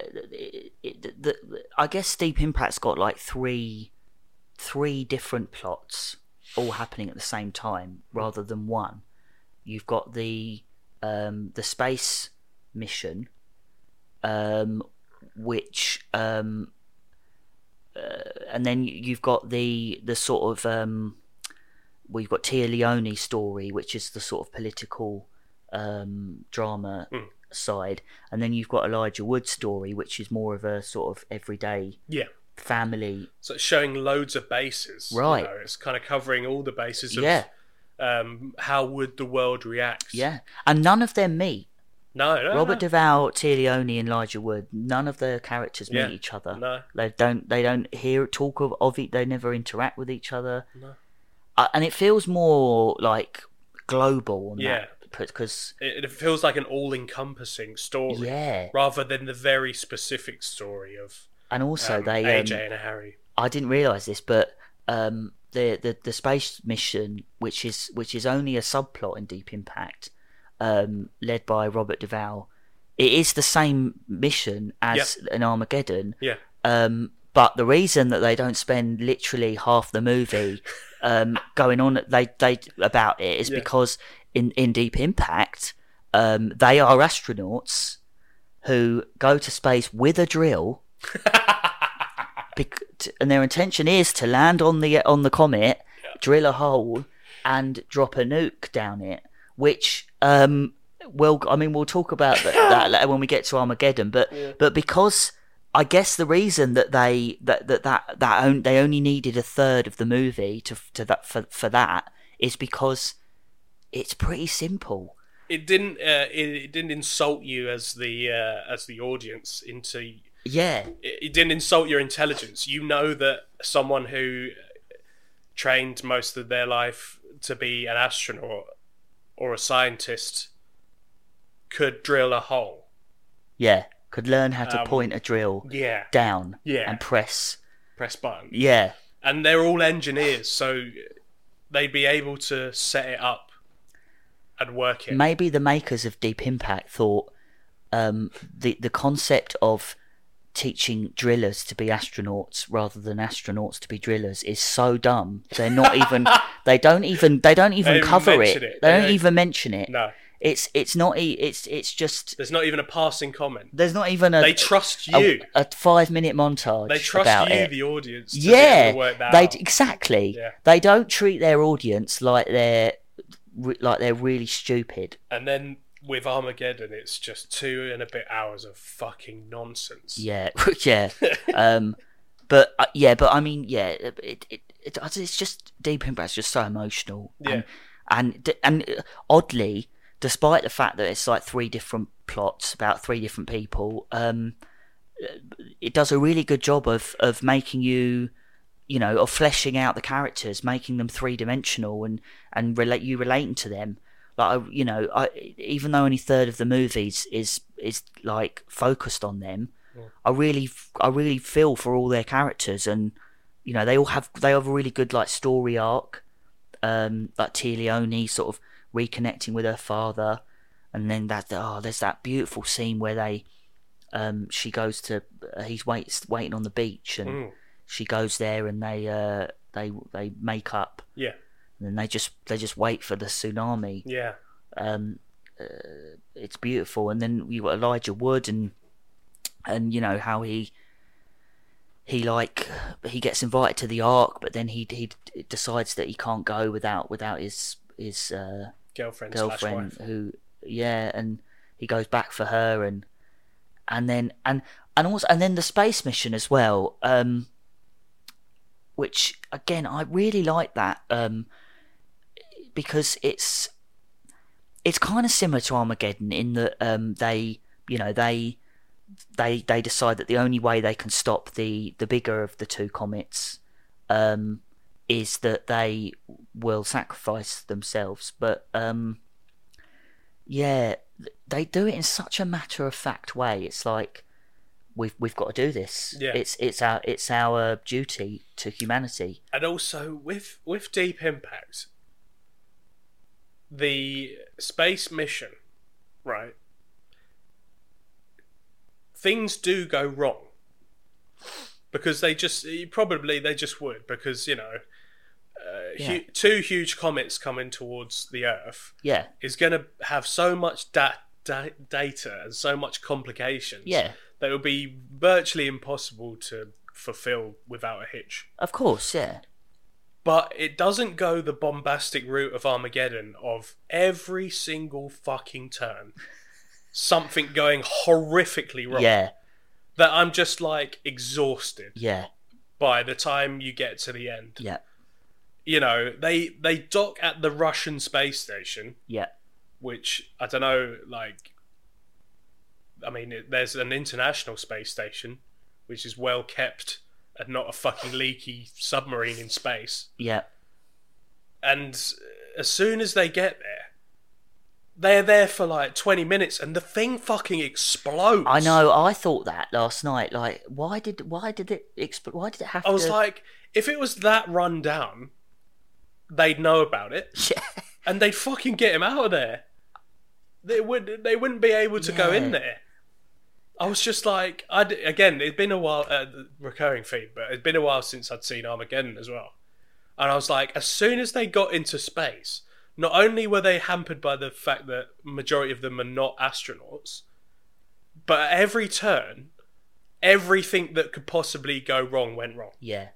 it, it, the, I guess Deep Impact's got like three, three different plots all happening at the same time rather than one. You've got the um the space mission, um, which um, uh, and then you've got the the sort of um, we've got Téa Leoni's story, which is the sort of political um, drama Mm. Side, and then you've got Elijah Wood's story, which is more of a sort of everyday Yeah. family. So it's showing loads of bases. you Right. know, It's kind of covering all the bases of Yeah, um, how would the world react. yeah, and none of them meet. No, no. Robert no. Duvall, Leoni, and Elijah Wood. None of the characters meet Yeah. each other. No. They don't. They don't hear talk of of it. They never interact with each other. No. Uh, and it feels more like global. Yeah. Because It, it feels like an all-encompassing story yeah, rather than the very specific story of and also um, they. AJ Um, and Harry. I didn't realize this, but um, the, the the space mission, which is which is only a subplot in Deep Impact, um, led by Robert Duvall, it is the same mission as an Armageddon. Yeah. Um, but the reason that they don't spend literally half the movie um, going on they they about it is Yeah. because in in Deep Impact, um, they are astronauts who go to space with a drill, bec- and their intention is to land on the on the comet, drill a hole, and drop a nuke down it. Which um, well, I mean, we'll talk about that, that later when we get to Armageddon. But but because I guess the reason that they that that that, that on, they only needed a third of the movie to to that for for that is because it's pretty simple. It didn't. Uh, it, it didn't insult you as the uh, as the audience into. It, Yeah, it didn't insult your intelligence. You know that someone who trained most of their life to be an astronaut or a scientist could drill a hole. yeah, could learn how to Um, point a drill Yeah. down Yeah. and press. Press button. Yeah, and they're all engineers, so they'd be able to set it up and work it. maybe the makers of Deep Impact thought um, the the concept of teaching drillers to be astronauts rather than astronauts to be drillers is so dumb. They're not even. they don't even. They don't even don't cover it. mention They it. don't They don't- even mention it. no, It's it's not. e- It's it's just. there's not even a passing comment. There's not even a. They trust a, you. a five minute montage. they trust about you, it. the audience. To yeah, be able to work that they out. exactly. Yeah. They don't treat their audience like they're re- like they're really stupid. And then with Armageddon, it's just two and a bit hours of fucking nonsense. Yeah, yeah. um, but uh, yeah, but I mean, yeah, it it, it it's just Deep Impact's just so emotional. Yeah. And and, and uh, oddly, despite the fact that it's like three different plots about three different people, um, it does a really good job of of making you. You know, of fleshing out the characters, making them three dimensional, and and relate you relating to them. Like, you know, I, even though only third of the movies is is like focused on them, I really, I really feel for all their characters, and you know, they all have they have a really good like story arc. Um, like Téa Leoni sort of reconnecting with her father, and then that oh, there's that beautiful scene where they, um, she goes to uh, he's waits waiting on the beach, and Mm. she goes there, and they uh they they make up, Yeah, and then they just they just wait for the tsunami. Yeah, um, uh, it's beautiful. And then you got Elijah Wood and and you know how he he like he gets invited to the Ark, but then he he decides that he can't go without without his his uh, girlfriend, slash girlfriend who yeah, and he goes back for her and and then and and also and then the space mission as well. Um, which again I really like that um, because it's it's kind of similar to Armageddon in that um, they you know they they they decide that the only way they can stop the the bigger of the two comets um, is that they will sacrifice themselves but um, yeah they do it in such a matter of fact way it's like we've we've got to do this Yeah. it's it's our it's our duty to humanity and also with with Deep Impact, the space mission, right? Things do go wrong because they just probably they just would because you know uh, Yeah. hu- two huge comets coming towards the Earth yeah is going to have so much da- da- data and so much complications Yeah, that it would be virtually impossible to fulfill without a hitch. of course. Yeah, But it doesn't go the bombastic route of Armageddon of every single fucking turn. Something going horrifically wrong. yeah, That I'm just like exhausted yeah, by the time you get to the end. yeah, You know, they they dock at the Russian space station, yeah, which I don't know, like I mean, it, there's an international space station which is well kept and not a fucking leaky submarine in space. yeah, and as soon as they get there, they're there for like 20 minutes and the thing fucking explodes. I know. I thought that last night. Like, why did why did it exp- Why did it have I was to? like, if it was that run down, they'd know about it yeah, and they'd fucking get him out of there. They would. They wouldn't be able to go in there. I was just like, I again. It'd been a while. Uh, recurring theme, but it'd been a while since I'd seen Armageddon as well. And I was like, as soon as they got into space, not only were they hampered by the fact that majority of them are not astronauts, but at every turn, everything that could possibly go wrong went wrong. yeah,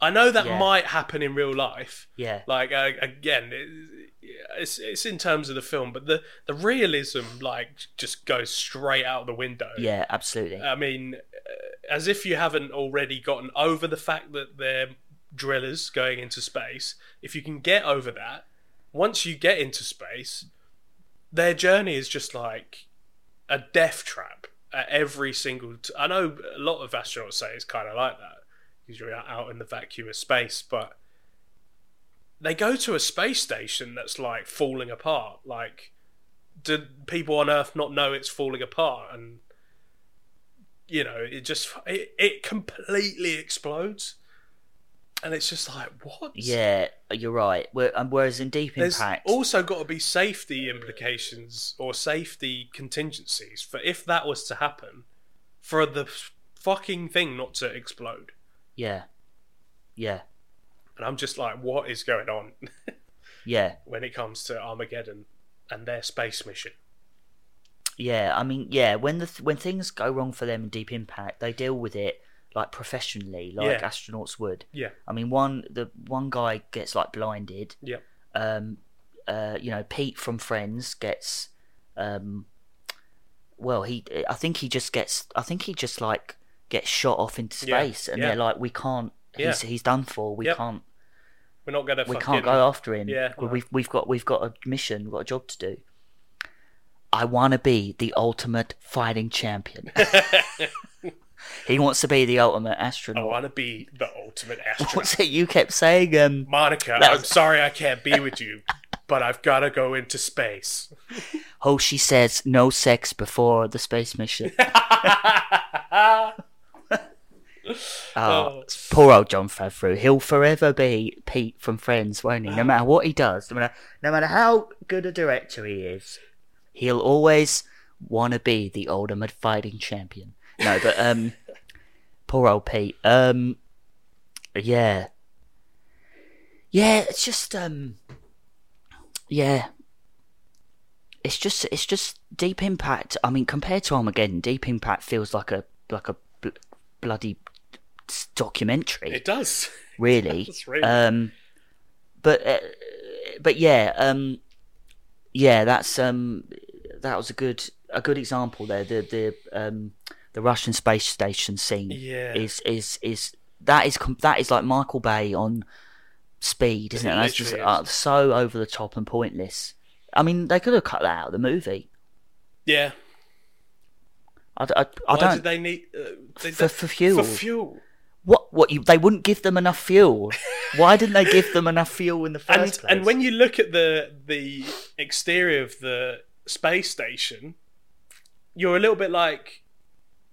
I know that Yeah. might happen in real life. yeah, Like uh, again, it, it's it's in terms of the film, but the the realism like just goes straight out the window. yeah. Absolutely. I mean, uh, as if you haven't already gotten over the fact that they're drillers going into space. If you can get over that, once you get into space, their journey is just like a death trap at every single. T- I know a lot of astronauts say it's kind of like that because you're out in the vacuum of space, but they go to a space station that's like falling apart. Like, do people on Earth not know it's falling apart? And you know, it just it, it completely explodes, and it's just like what? Yeah, you're right. And Whereas in Deep There's Impact, also got to be safety implications or safety contingencies for if that was to happen, for the fucking thing not to explode. Yeah, yeah, And I'm just like, what is going on yeah, when it comes to Armageddon and their space mission? yeah. I mean, yeah. When the th- when things go wrong for them in Deep Impact, they deal with it like professionally, like Yeah. astronauts would. Yeah, I mean, one the one guy gets like blinded. yeah, Um, uh, you know, Pete from Friends gets, um, well, he I think he just gets I think he just like gets shot off into Yeah, space, and yeah. they're like, we can't. He's Yeah. he's done for. We Yep. can't. we're not gonna. we fucking, can't go after him. Yeah, no. we've we've got we've got a mission, we've got a job to do. I want to be the ultimate fighting champion. he wants to be the ultimate astronaut. I want to be the ultimate astronaut. What's it you kept saying? Um, Monica, That I'm sorry I can't be with you, but I've got to go into space. oh, she says no sex before the space mission. Oh, Oh. poor old Jon Favreau. He'll forever be Pete from Friends, won't he? No matter what he does, no matter, no matter how good a director he is, he'll always want to be the ultimate fighting champion. No, but um, poor old Pete. Um, yeah, yeah. It's just um, yeah. It's just it's just Deep Impact. I mean, compared to Armageddon, Deep Impact feels like a like a bl- bloody documentary It does. really. Really- Um, but uh, but yeah, um, yeah, that's um, that was a good a good example there. The the um, the Russian space station scene Yeah. is is is that is that is like Michael Bay on speed, isn't it? It That's just uh, so over the top and pointless. I mean, they could have cut that out of the movie. Yeah. I, I, I Why don't did they need uh, they, for, for fuel. For fuel. What what you they wouldn't give them enough fuel. Why didn't they give them enough fuel in the first And place? and when you look at the the exterior of the space station, you're a little bit like,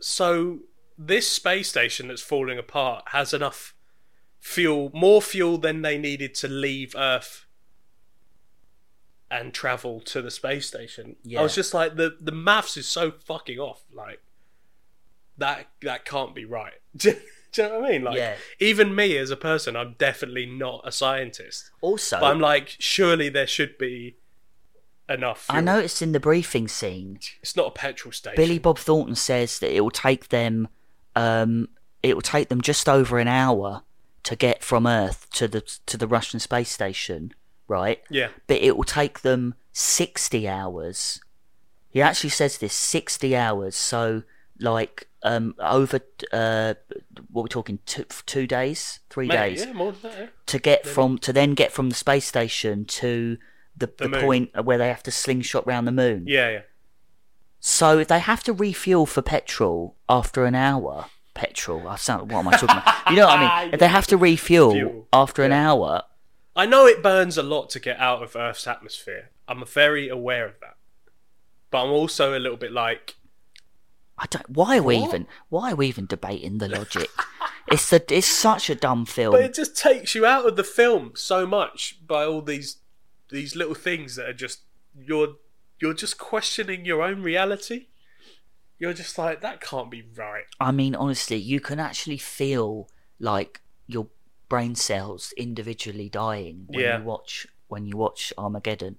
so this space station that's falling apart has enough fuel, more fuel than they needed to leave Earth and travel to the space station. Yeah. I was just like, the the maths is so fucking off. Like that that can't be right. Do, you know what I mean? Like Yeah. even me as a person, I'm definitely not a scientist. also But I'm like, surely there should be enough. I noticed in the briefing scene, it's not a petrol station. Billy Bob Thornton says that it will take them, um, it will take them just over an hour to get from Earth to the to the Russian space station, right? Yeah, But it will take them sixty hours. He actually says this sixty hours. So like um over uh what we're talking two two days, three Maybe, days yeah, more than that. yeah. to get from to then get from the space station to the, the, moon. point where they have to slingshot round the moon. Yeah, yeah. So if they have to refuel for petrol after an hour, petrol. I sound. What am I talking about? You know what I mean? If they have to refuel Fuel, after an hour, I know it burns a lot to get out of Earth's atmosphere. I'm very aware of that. But I'm also a little bit like, I don't. Why are we What? even? Why are we even debating the logic? it's the. It's such a dumb film. but it just takes you out of the film so much by all these these little things that are just you're you're just questioning your own reality. You're just like that can't be right. I mean, honestly, you can actually feel like your brain cells individually dying when Yeah. you watch when you watch Armageddon.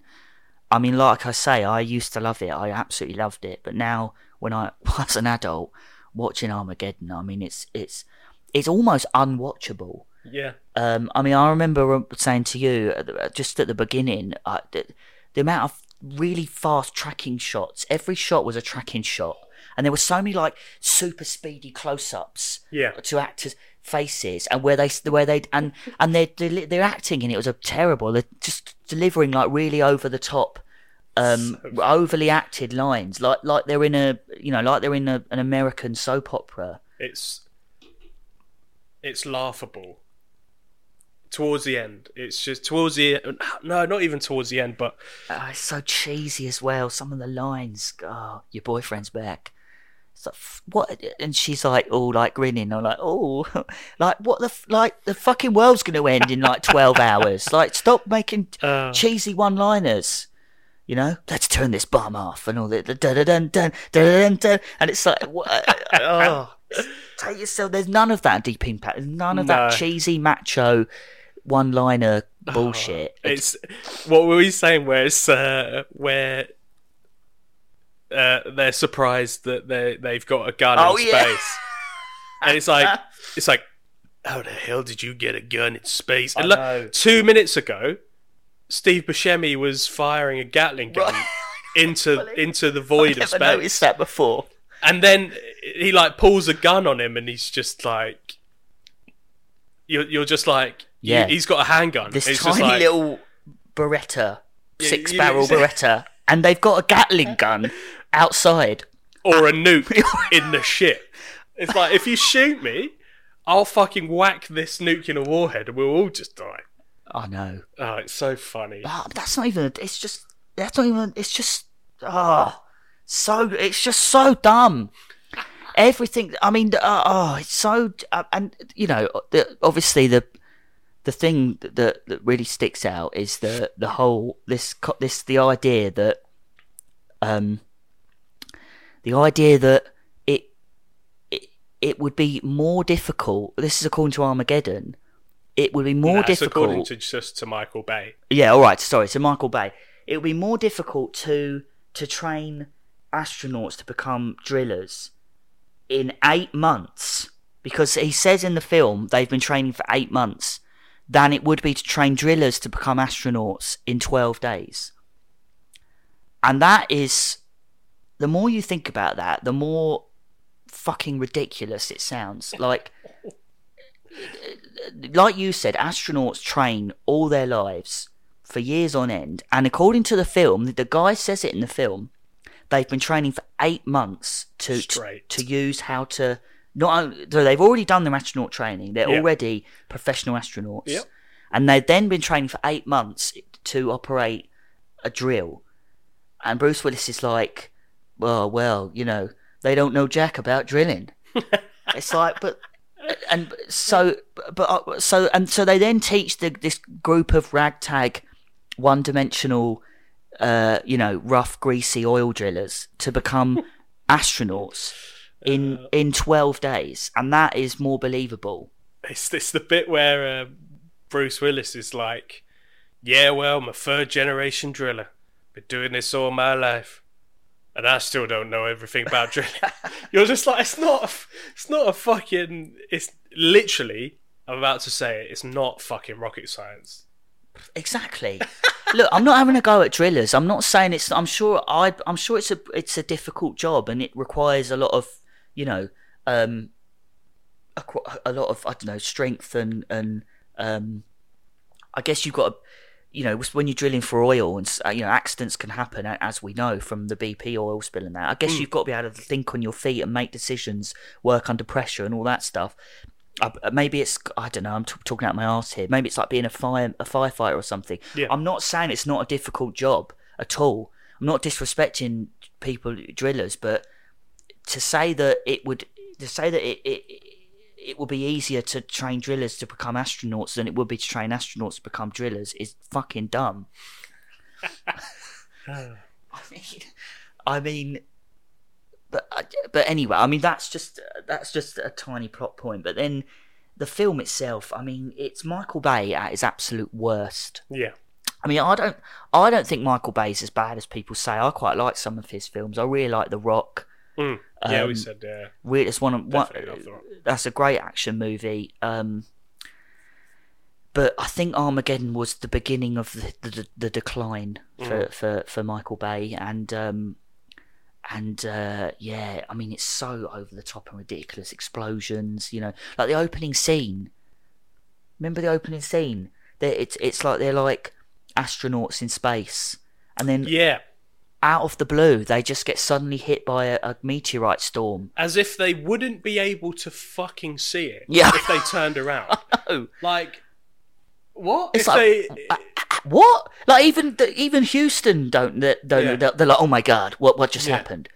I mean, like I say, I used to love it. I absolutely loved it. But now, when I was an adult watching Armageddon, I mean, it's it's it's almost unwatchable. Yeah. Um, I mean, I remember um, saying to you just at the beginning, uh, the, the amount of really fast tracking shots. Every shot was a tracking shot, and there were so many like super speedy close-ups Yeah. to actors' faces, and where they where they and and their deli- their acting in it was a terrible. They're just delivering like really over the top. Um, overly acted lines, like like they're in a you know like they're in a, an American soap opera. It's it's laughable. Towards the end, it's just towards the no, not even towards the end, but Uh, it's so cheesy as well. Some of the lines, oh, your boyfriend's back. It's like, what? And she's like, all like grinning. I'm like, oh, like what the like the fucking world's going to end in like twelve hours. Like, stop making Uh. cheesy one-liners. You know, let's turn this bomb off and all that. Dun, dun, dun, dun, dun, dun, and it's like, what? oh, take yourself. There's none of that deep impact. There's none of that cheesy macho one-liner bullshit. it's what were we saying? Where it's uh, where uh, they're surprised that they they've got a gun Oh, in yeah. space, and it's like it's like how the hell did you get a gun in space? And I look, two minutes ago, Steve Buscemi was firing a Gatling gun Right. into into the void I've of never space. noticed that before. And then he like pulls a gun on him, and he's just like, you're you're just like, Yeah. yeah, he's got a handgun. This It's tiny like, little Beretta, six you- barrel you- Beretta, and they've got a Gatling gun outside. or a nuke in the ship. It's like if you shoot me, I'll fucking whack this nuclear warhead, and we'll all just die. I know. Oh, it's so funny. But that's not even. It's just. That's not even. It's just. Oh, so. It's just so dumb. Everything. I mean. Uh, oh, it's so. Uh, and you know, the, obviously the. The thing that that really sticks out is the the whole this this the idea that um the idea that it it it would be more difficult. This is according to Armageddon. It would be more That's difficult. according to just to Michael Bay. Yeah, all right. Sorry, so Michael Bay. It would be more difficult to to train astronauts to become drillers in eight months because he says in the film they've been training for eight months than it would be to train drillers to become astronauts in twelve days. And that is the more you think about that, the more fucking ridiculous it sounds. Like like you said, astronauts train all their lives for years on end, and according to the film, the guy says it in the film, they've been training for eight months to to, to use how to not only, so they've already done their astronaut training, they're Yeah. already professional astronauts, Yep. and they've then been training for eight months to operate a drill. And Bruce Willis is like, well, well, you know, they don't know jack about drilling. it's like, but and so, but uh, so and so they then teach the, this group of ragtag, one-dimensional, uh, you know, rough, greasy oil drillers to become astronauts in in twelve days, and that is more believable. It's it's the bit where uh, Bruce Willis is like, "Yeah, well, I'm a third generation driller. been doing this all my life, and I still don't know everything about drilling. You're just like, it's not, a, it's not a fucking, it's literally. I'm about to say it. It's not fucking rocket science. Exactly. Look, I'm not having a go at drillers. I'm not saying it's. I'm sure. I. I'm sure it's a. It's a difficult job, and it requires a lot of, you know, um, a, a lot of I don't know strength and and um, I guess you've got to, you know, when you're drilling for oil and uh, you know accidents can happen as we know from the BP oil spill and that. I guess you've got to be able to think on your feet and make decisions, work under pressure and all that stuff. Uh, maybe it's I don't know. I'm t- talking out my arse here. Maybe it's like being a fire a firefighter or something. Yeah. I'm not saying it's not a difficult job at all. I'm not disrespecting people drillers, but to say that it would to say that it, it it would be easier to train drillers to become astronauts than it would be to train astronauts to become drillers is fucking dumb. Uh. I mean, I mean, but uh, but anyway, I mean that's just uh, that's just a tiny plot point. But then the film itself, I mean, it's Michael Bay at his absolute worst. Yeah. I mean, I don't, I don't think Michael Bay's as bad as people say. I quite like some of his films. I really like The Rock. Mm. Yeah, we Um, said yeah. It's one of one, Definitely love The Rock. that's a great action movie. Um, but I think Armageddon was the beginning of the the, the decline for, for, for Michael Bay, and um, and uh, yeah, I mean it's so over the top and ridiculous explosions. You know, like the opening scene. Remember the opening scene? It's it's like they're like astronauts in space, and then Yeah. Out of the blue they just get suddenly hit by a, a meteorite storm. As if they wouldn't be able to fucking see it Yeah. if they turned around. Like, what? It's if like- they. Uh, uh, uh, what? Like even even Houston don't they- don't Yeah. they're, they're like, oh my god, what what just Yeah. happened?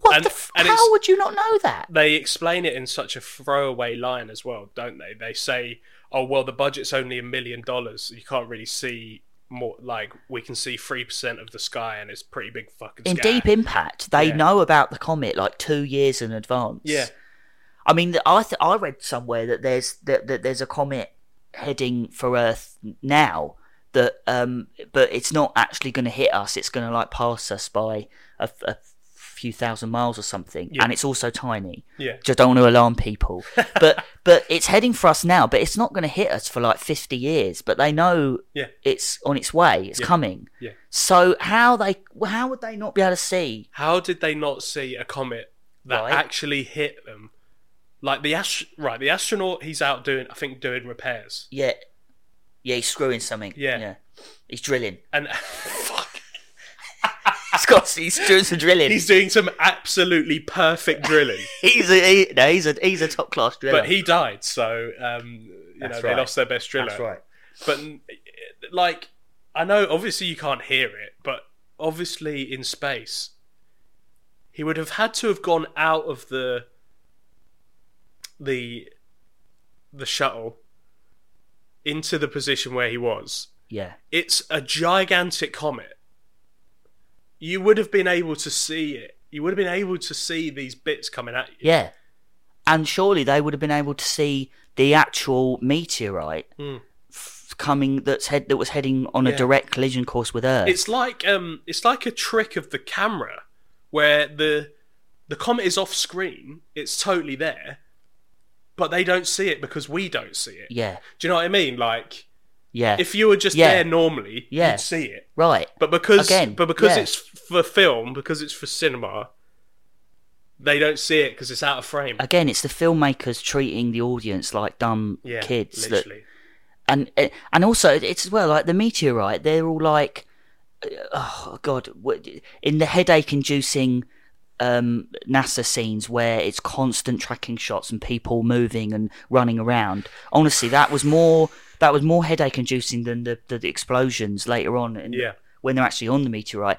What And- the? F- how would you not know that? they explain it in such a throwaway line as well, don't they? They say, "Oh well, the budget's only a million dollars. You can't really see more. Like we can see three percent of the sky, and it's pretty big fucking." In sky." Deep Impact, they Yeah. know about the comet like two years in advance. Yeah. I mean, I th- I read somewhere that there's that, that there's a comet heading for Earth now that um but it's not actually going to hit us. It's going to like pass us by a, a few thousand miles or something, Yeah. and it's also tiny. Yeah. Just don't want to alarm people, but but it's heading for us now. But it's not going to hit us for like fifty years. But they know Yeah. it's on its way. It's Yeah. coming. Yeah. So how they how would they not be able to see? How did they not see a comet that Right. actually hit them? Like the ast- right, the astronaut, he's out doing, I think, doing repairs, Yeah, yeah, he's screwing something. Yeah. yeah, he's drilling. and he's doing some drilling. he's doing some absolutely perfect drilling. he's a he, no, he's a he's a top class driller. but he died, so um, you That's know they lost their best driller. That's right. But like, I know obviously you can't hear it, but obviously in space, he would have had to have gone out of the the the shuttle into the position where he was. Yeah, It's a gigantic comet. You would have been able to see it. You would have been able to see these bits coming at you. yeah, and surely they would have been able to see the actual meteorite Hmm. f- coming that's head that was heading on a direct collision course with Earth. It's like um, it's like a trick of the camera where the the comet is off screen. It's totally there, but they don't see it because we don't see it. yeah, Do you know what I mean? Like yeah, if you were just Yeah. there normally, Yeah. you'd see it. right. But because Again, but because yeah. it's for film, because it's for cinema, they don't see it because it's out of frame. Again, it's the filmmakers treating the audience like dumb yeah, kids that literally. and and also it's as well like the meteorite they're all like oh god what- in the headache inducing um nasa scenes where it's constant tracking shots and people moving and running around honestly that was more that was more headache inducing than the, the, the explosions later on in, Yeah. when they're actually on the meteorite.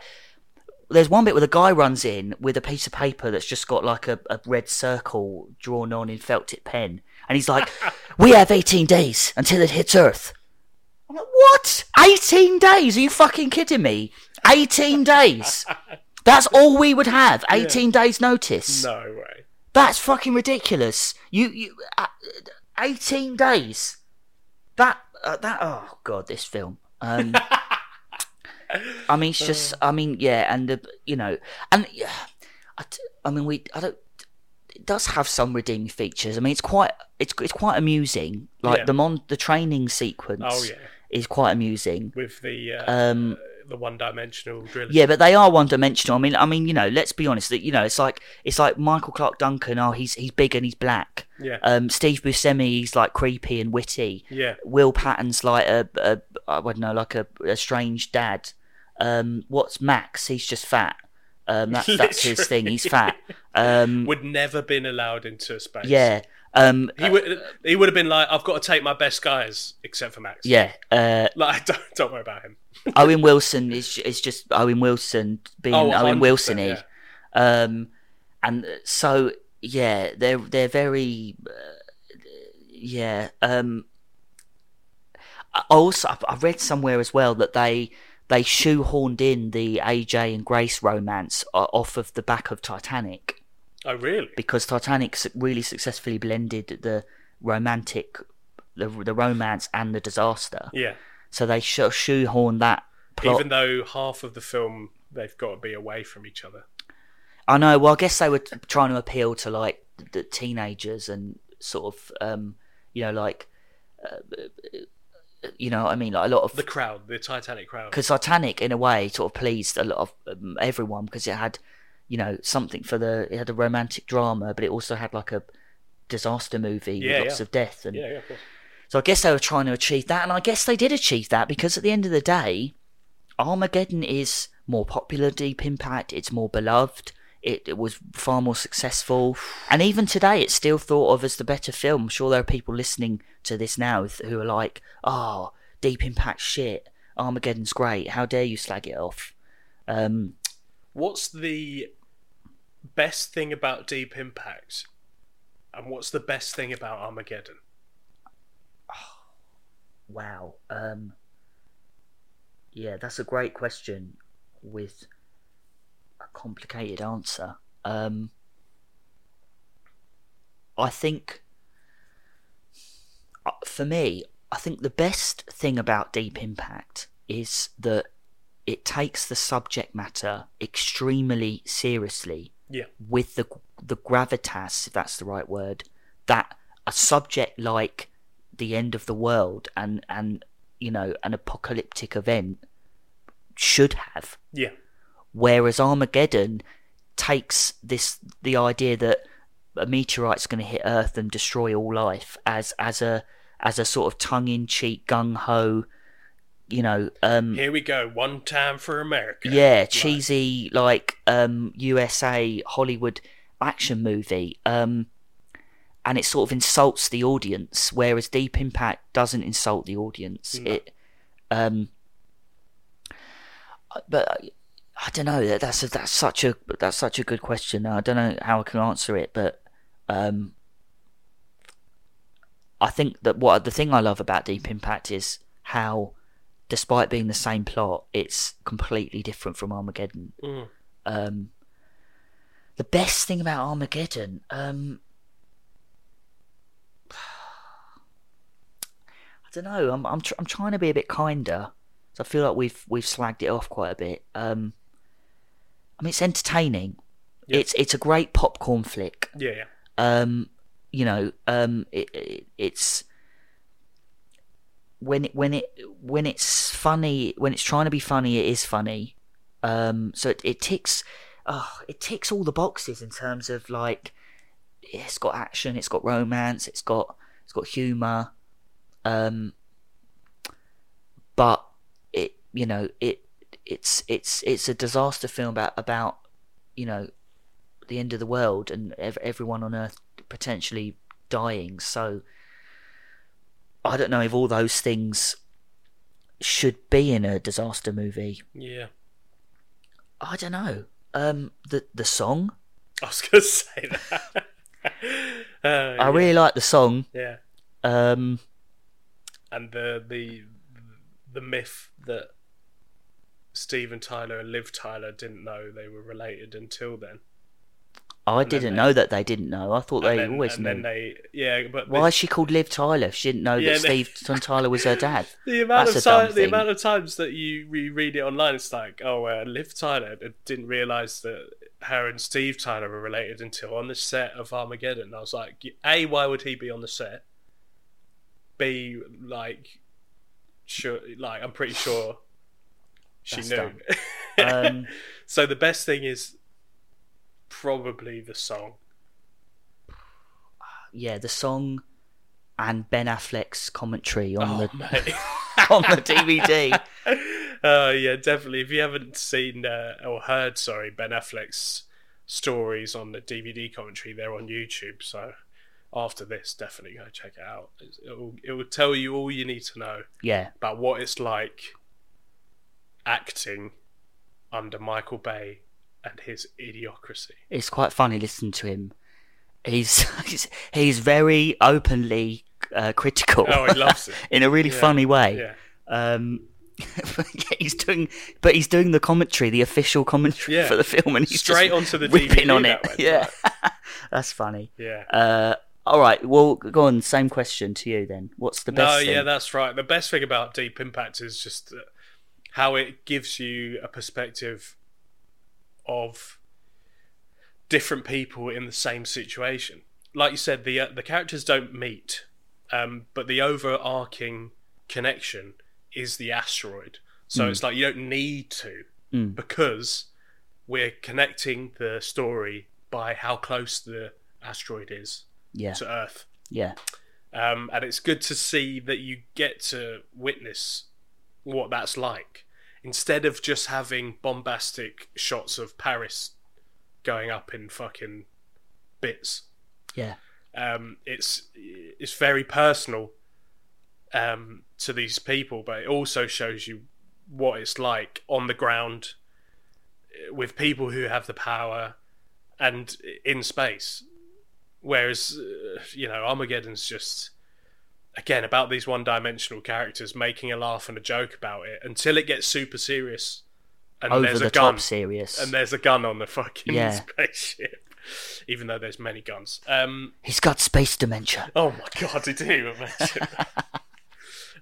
There's one bit where the guy runs in with a piece of paper that's just got like a, a red circle drawn on in felt tip pen. And he's like we have 18 days until it hits earth. I'm like, what? 18 days? Are you fucking kidding me? 18 days? That's all we would have. 18 days notice. No way. that's fucking ridiculous. You you uh, 18 days that uh, that oh god this film um I mean, it's just. I mean, yeah, and the you know, and yeah, I, I mean, we. I don't. It does have some redeeming features. I mean, it's quite. It's it's quite amusing. Like Yeah. the mon the training sequence. Oh yeah, Is quite amusing. with the uh, Um, the one-dimensional drilling. Yeah, but they are one dimensional. I mean, I mean, you know, let's be honest. That you know, it's like it's like Michael Clarke Duncan. Oh, he's he's big and he's black. yeah, Um, Steve Buscemi, he's like creepy and witty. yeah. Will Patton's like a, a I don't know, like a, a strange dad. Um, what's Max? He's just fat. Um, that's that's his thing. He's fat. Um, Would never been allowed into space. yeah. Um, he would. He would have been like, "I've got to take my best guys, except for Max." yeah. Uh, like don't, don't worry about him. Owen Wilson is is just Owen Wilson being Oh, Owen 100%, yeah. Um, and so yeah, they're they're very uh, yeah. Um, I also I read somewhere as well that they they shoehorned in the AJ and Grace romance off of the back of Titanic Oh really? because Titanic really successfully blended the romantic the the romance and the disaster. Yeah. So they sh- shoehorned that plot. Even though half of the film they've got to be away from each other. I know. Well, I guess they were t- trying to appeal to like the teenagers and sort of, um, you know, like, uh, you know, what I mean, like a lot of The crowd, the Titanic crowd. because Titanic, in a way, sort of pleased a lot of um, everyone because it had, you know, something for the it had a romantic drama, but it also had like a disaster movie Yeah, with lots yeah. of death and Yeah, yeah, of course. so I guess they were trying to achieve that, and I guess they did achieve that because at the end of the day, Armageddon is more popular, Deep Impact. It's more beloved. It, it was far more successful, and even today, it's still thought of as the better film. I'm sure there are people listening to this now who are like, "Oh, Deep Impact shit. Armageddon's great. How dare you slag it off?" Um, What's the best thing about Deep Impact? And what's the best thing about Armageddon? Wow. Um, yeah, that's a great question with a complicated answer. Um, I think, uh, for me, I think the best thing about Deep Impact is that it takes the subject matter extremely seriously Yeah. with the the gravitas, if that's the right word, that a subject like the end of the world and and you know an apocalyptic event should have. Yeah. Whereas Armageddon takes this the idea that a meteorite's going to hit Earth and destroy all life as as a as a sort of tongue in cheek gung ho, you know, um, Here we go. One time for America. yeah, Like, cheesy like um USA Hollywood action movie. Um and it sort of insults the audience, whereas Deep Impact doesn't insult the audience. No. It um but I, I don't know. That's a, that's such a that's such a good question. I don't know how I can answer it, but um, I think that what the thing I love about Deep Impact is how, despite being the same plot, it's completely different from Armageddon. Mm. Um, the best thing about Armageddon, um, I don't know. I'm I'm tr- I'm trying to be a bit kinder. So I feel like we've we've slagged it off quite a bit. Um, I mean, it's entertaining. Yeah. It's it's a great popcorn flick. Yeah, yeah. Um, you know, um, it, it it's when it when it when it's funny when it's trying to be funny, it is funny. Um, so it, it ticks, oh, it ticks all the boxes in terms of like, it's got action, it's got romance, it's got it's got humor. Um, but it you know it it's it's it's a disaster film about about you know the end of the world and ev- everyone on earth potentially dying so i don't know if all those things should be in a disaster movie Yeah. i don't know um the the song I was going to say that. uh, i yeah. really like the song Yeah. um And the the the myth that Steven Tyler and Liv Tyler didn't know they were related until then. I And didn't they- know that they didn't know. I thought they then, always and knew. then they yeah, but Why is she called Liv Tyler? She didn't know Yeah, that Steve Tyler was her dad. The amount That's of time, the amount of times that you reread it online, it's like, oh, uh, Liv Tyler didn't realize that her and Steve Tyler were related until on the set of Armageddon. I was like, a, why would he be on the set? B, like, sure, like I'm pretty sure she That's knew. Um, so the best thing is probably the song. yeah, the song and Ben Affleck's commentary on oh, the on the DVD. uh, yeah, definitely. If you haven't seen uh, or heard, sorry, Ben Affleck's stories on the DVD commentary, they're on YouTube. So after this, definitely go check it out. It will, it will tell you all you need to know Yeah, about what it's like acting under Michael Bay and his idiocracy. it's quite funny listening to him. He's he's, he's very openly uh, critical. Oh, he loves it. in a really Yeah, funny way. Yeah. Um, he's doing, but he's doing the commentary, the official commentary Yeah. for the film, and he's Straight just onto the DVD on it. Yeah, that's funny. Yeah. Uh, all right, well, go on. Same question to you then. What's the best? no, thing? yeah, that's right. The best thing about Deep Impact is just uh, how it gives you a perspective of different people in the same situation. Like you said, the uh, the characters don't meet, um, but the overarching connection is the asteroid. So it's like you don't need to Mm. because we're connecting the story by how close the asteroid is yeah, to Earth yeah, um, and it's good to see that you get to witness what that's like instead of just having bombastic shots of Paris going up in fucking bits. yeah, Um, it's it's very personal um, to these people, but it also shows you what it's like on the ground uh, with people who have the power and in space. Whereas, uh, you know, Armageddon's just again about these one-dimensional characters making a laugh and a joke about it until it gets super serious and over there's the a gun top serious. and there's a gun on the fucking Yeah. spaceship, even though there's many guns. Um, He's got space dementia. oh my god, I do imagine.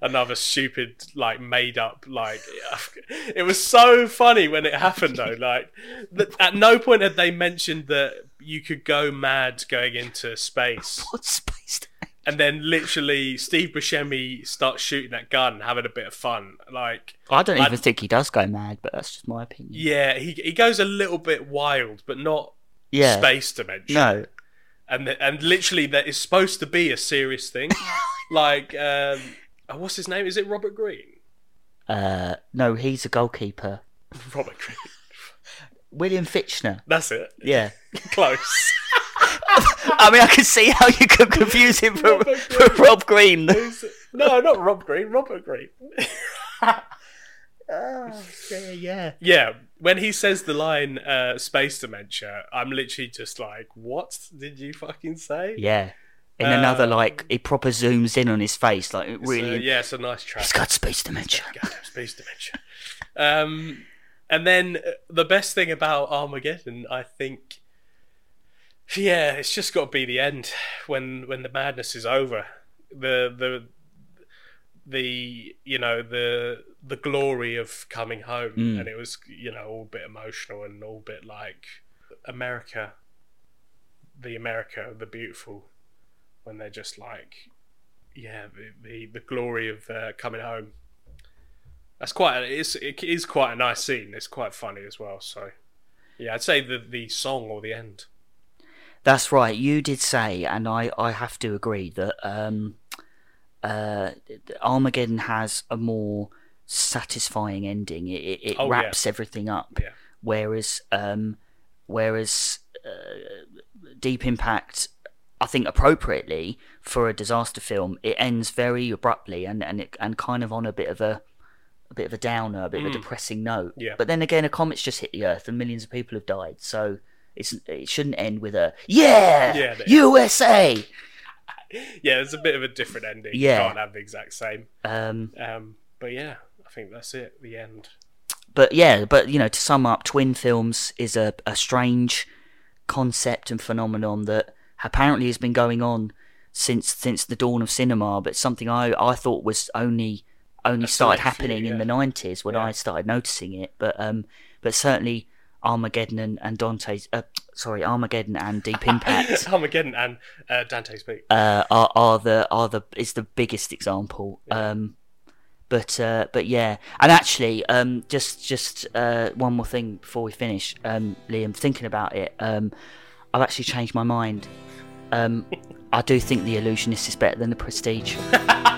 Another stupid, like made up, like it was so funny when it happened though. Like, at no point had they mentioned that you could go mad going into space, what space dementia? And then literally Steve Buscemi starts shooting that gun, having a bit of fun. Like, I don't I- even think he does go mad, but that's just my opinion. yeah, he he goes a little bit wild, but not Yeah. space dimension. No. and and literally that is supposed to be a serious thing. like, um, oh, what's his name? Is it Robert Green? Uh, no, he's a goalkeeper. Robert Green. William Fichtner. That's it. Yeah. Close. I mean, I can see how you could confuse him for, Robert for Green. Rob Green. Who's- no, not Rob Green. Robert Green. Oh, yeah, yeah. yeah, when he says the line uh, "space dementia," I'm literally just like, "What did you fucking say?" Yeah. In another, Uh, like, it proper zooms in on his face, like, it It's, really. yeah, it's a nice track. He's got space dementia. Goddamn space dementia. Um, and then uh, the best thing about Armageddon, I think, yeah, it's just got to be the end when when the madness is over. The the the you know the the glory of coming home, Mm. and it was you know all a bit emotional and all a bit like America, the America, the beautiful, when they're just like yeah, the the, the glory of uh, coming home. That's quite. It's it is quite a nice scene. It's quite funny as well. So, yeah, I'd say the the song or the end. That's right. You did say, and I, I have to agree that um, uh, Armageddon has a more satisfying ending. It, it, it Oh, yeah. wraps everything up. Yeah. Whereas, um, whereas uh, Deep Impact, I think appropriately for a disaster film, it ends very abruptly and and it, and kind of on a bit of a a bit of a downer, a bit of a depressing note. Mm. Yeah. But then again, a comet's just hit the Earth and millions of people have died, so. It's, it shouldn't end with a yeah, Yeah, USA. Yeah, it's a bit of a different ending. Yeah. You can't have the exact same. Um, Um, but yeah, I think that's it. The end. but yeah, but you know, to sum up, Twin Films is a, a strange concept and phenomenon that apparently has been going on since since the dawn of cinema, but something I I thought was only only started select few, happening in the nineties when Yeah. I started noticing it. But um, but certainly Armageddon and, and Dante's uh, sorry Armageddon and Deep Impact Armageddon and uh, Dante's Peak. uh, are are the are the is the biggest example. Um, but uh, but yeah, and actually, um, just just uh, one more thing before we finish, um, Liam. Thinking about it, um, I've actually changed my mind. Um, I do think the Illusionist is better than the Prestige.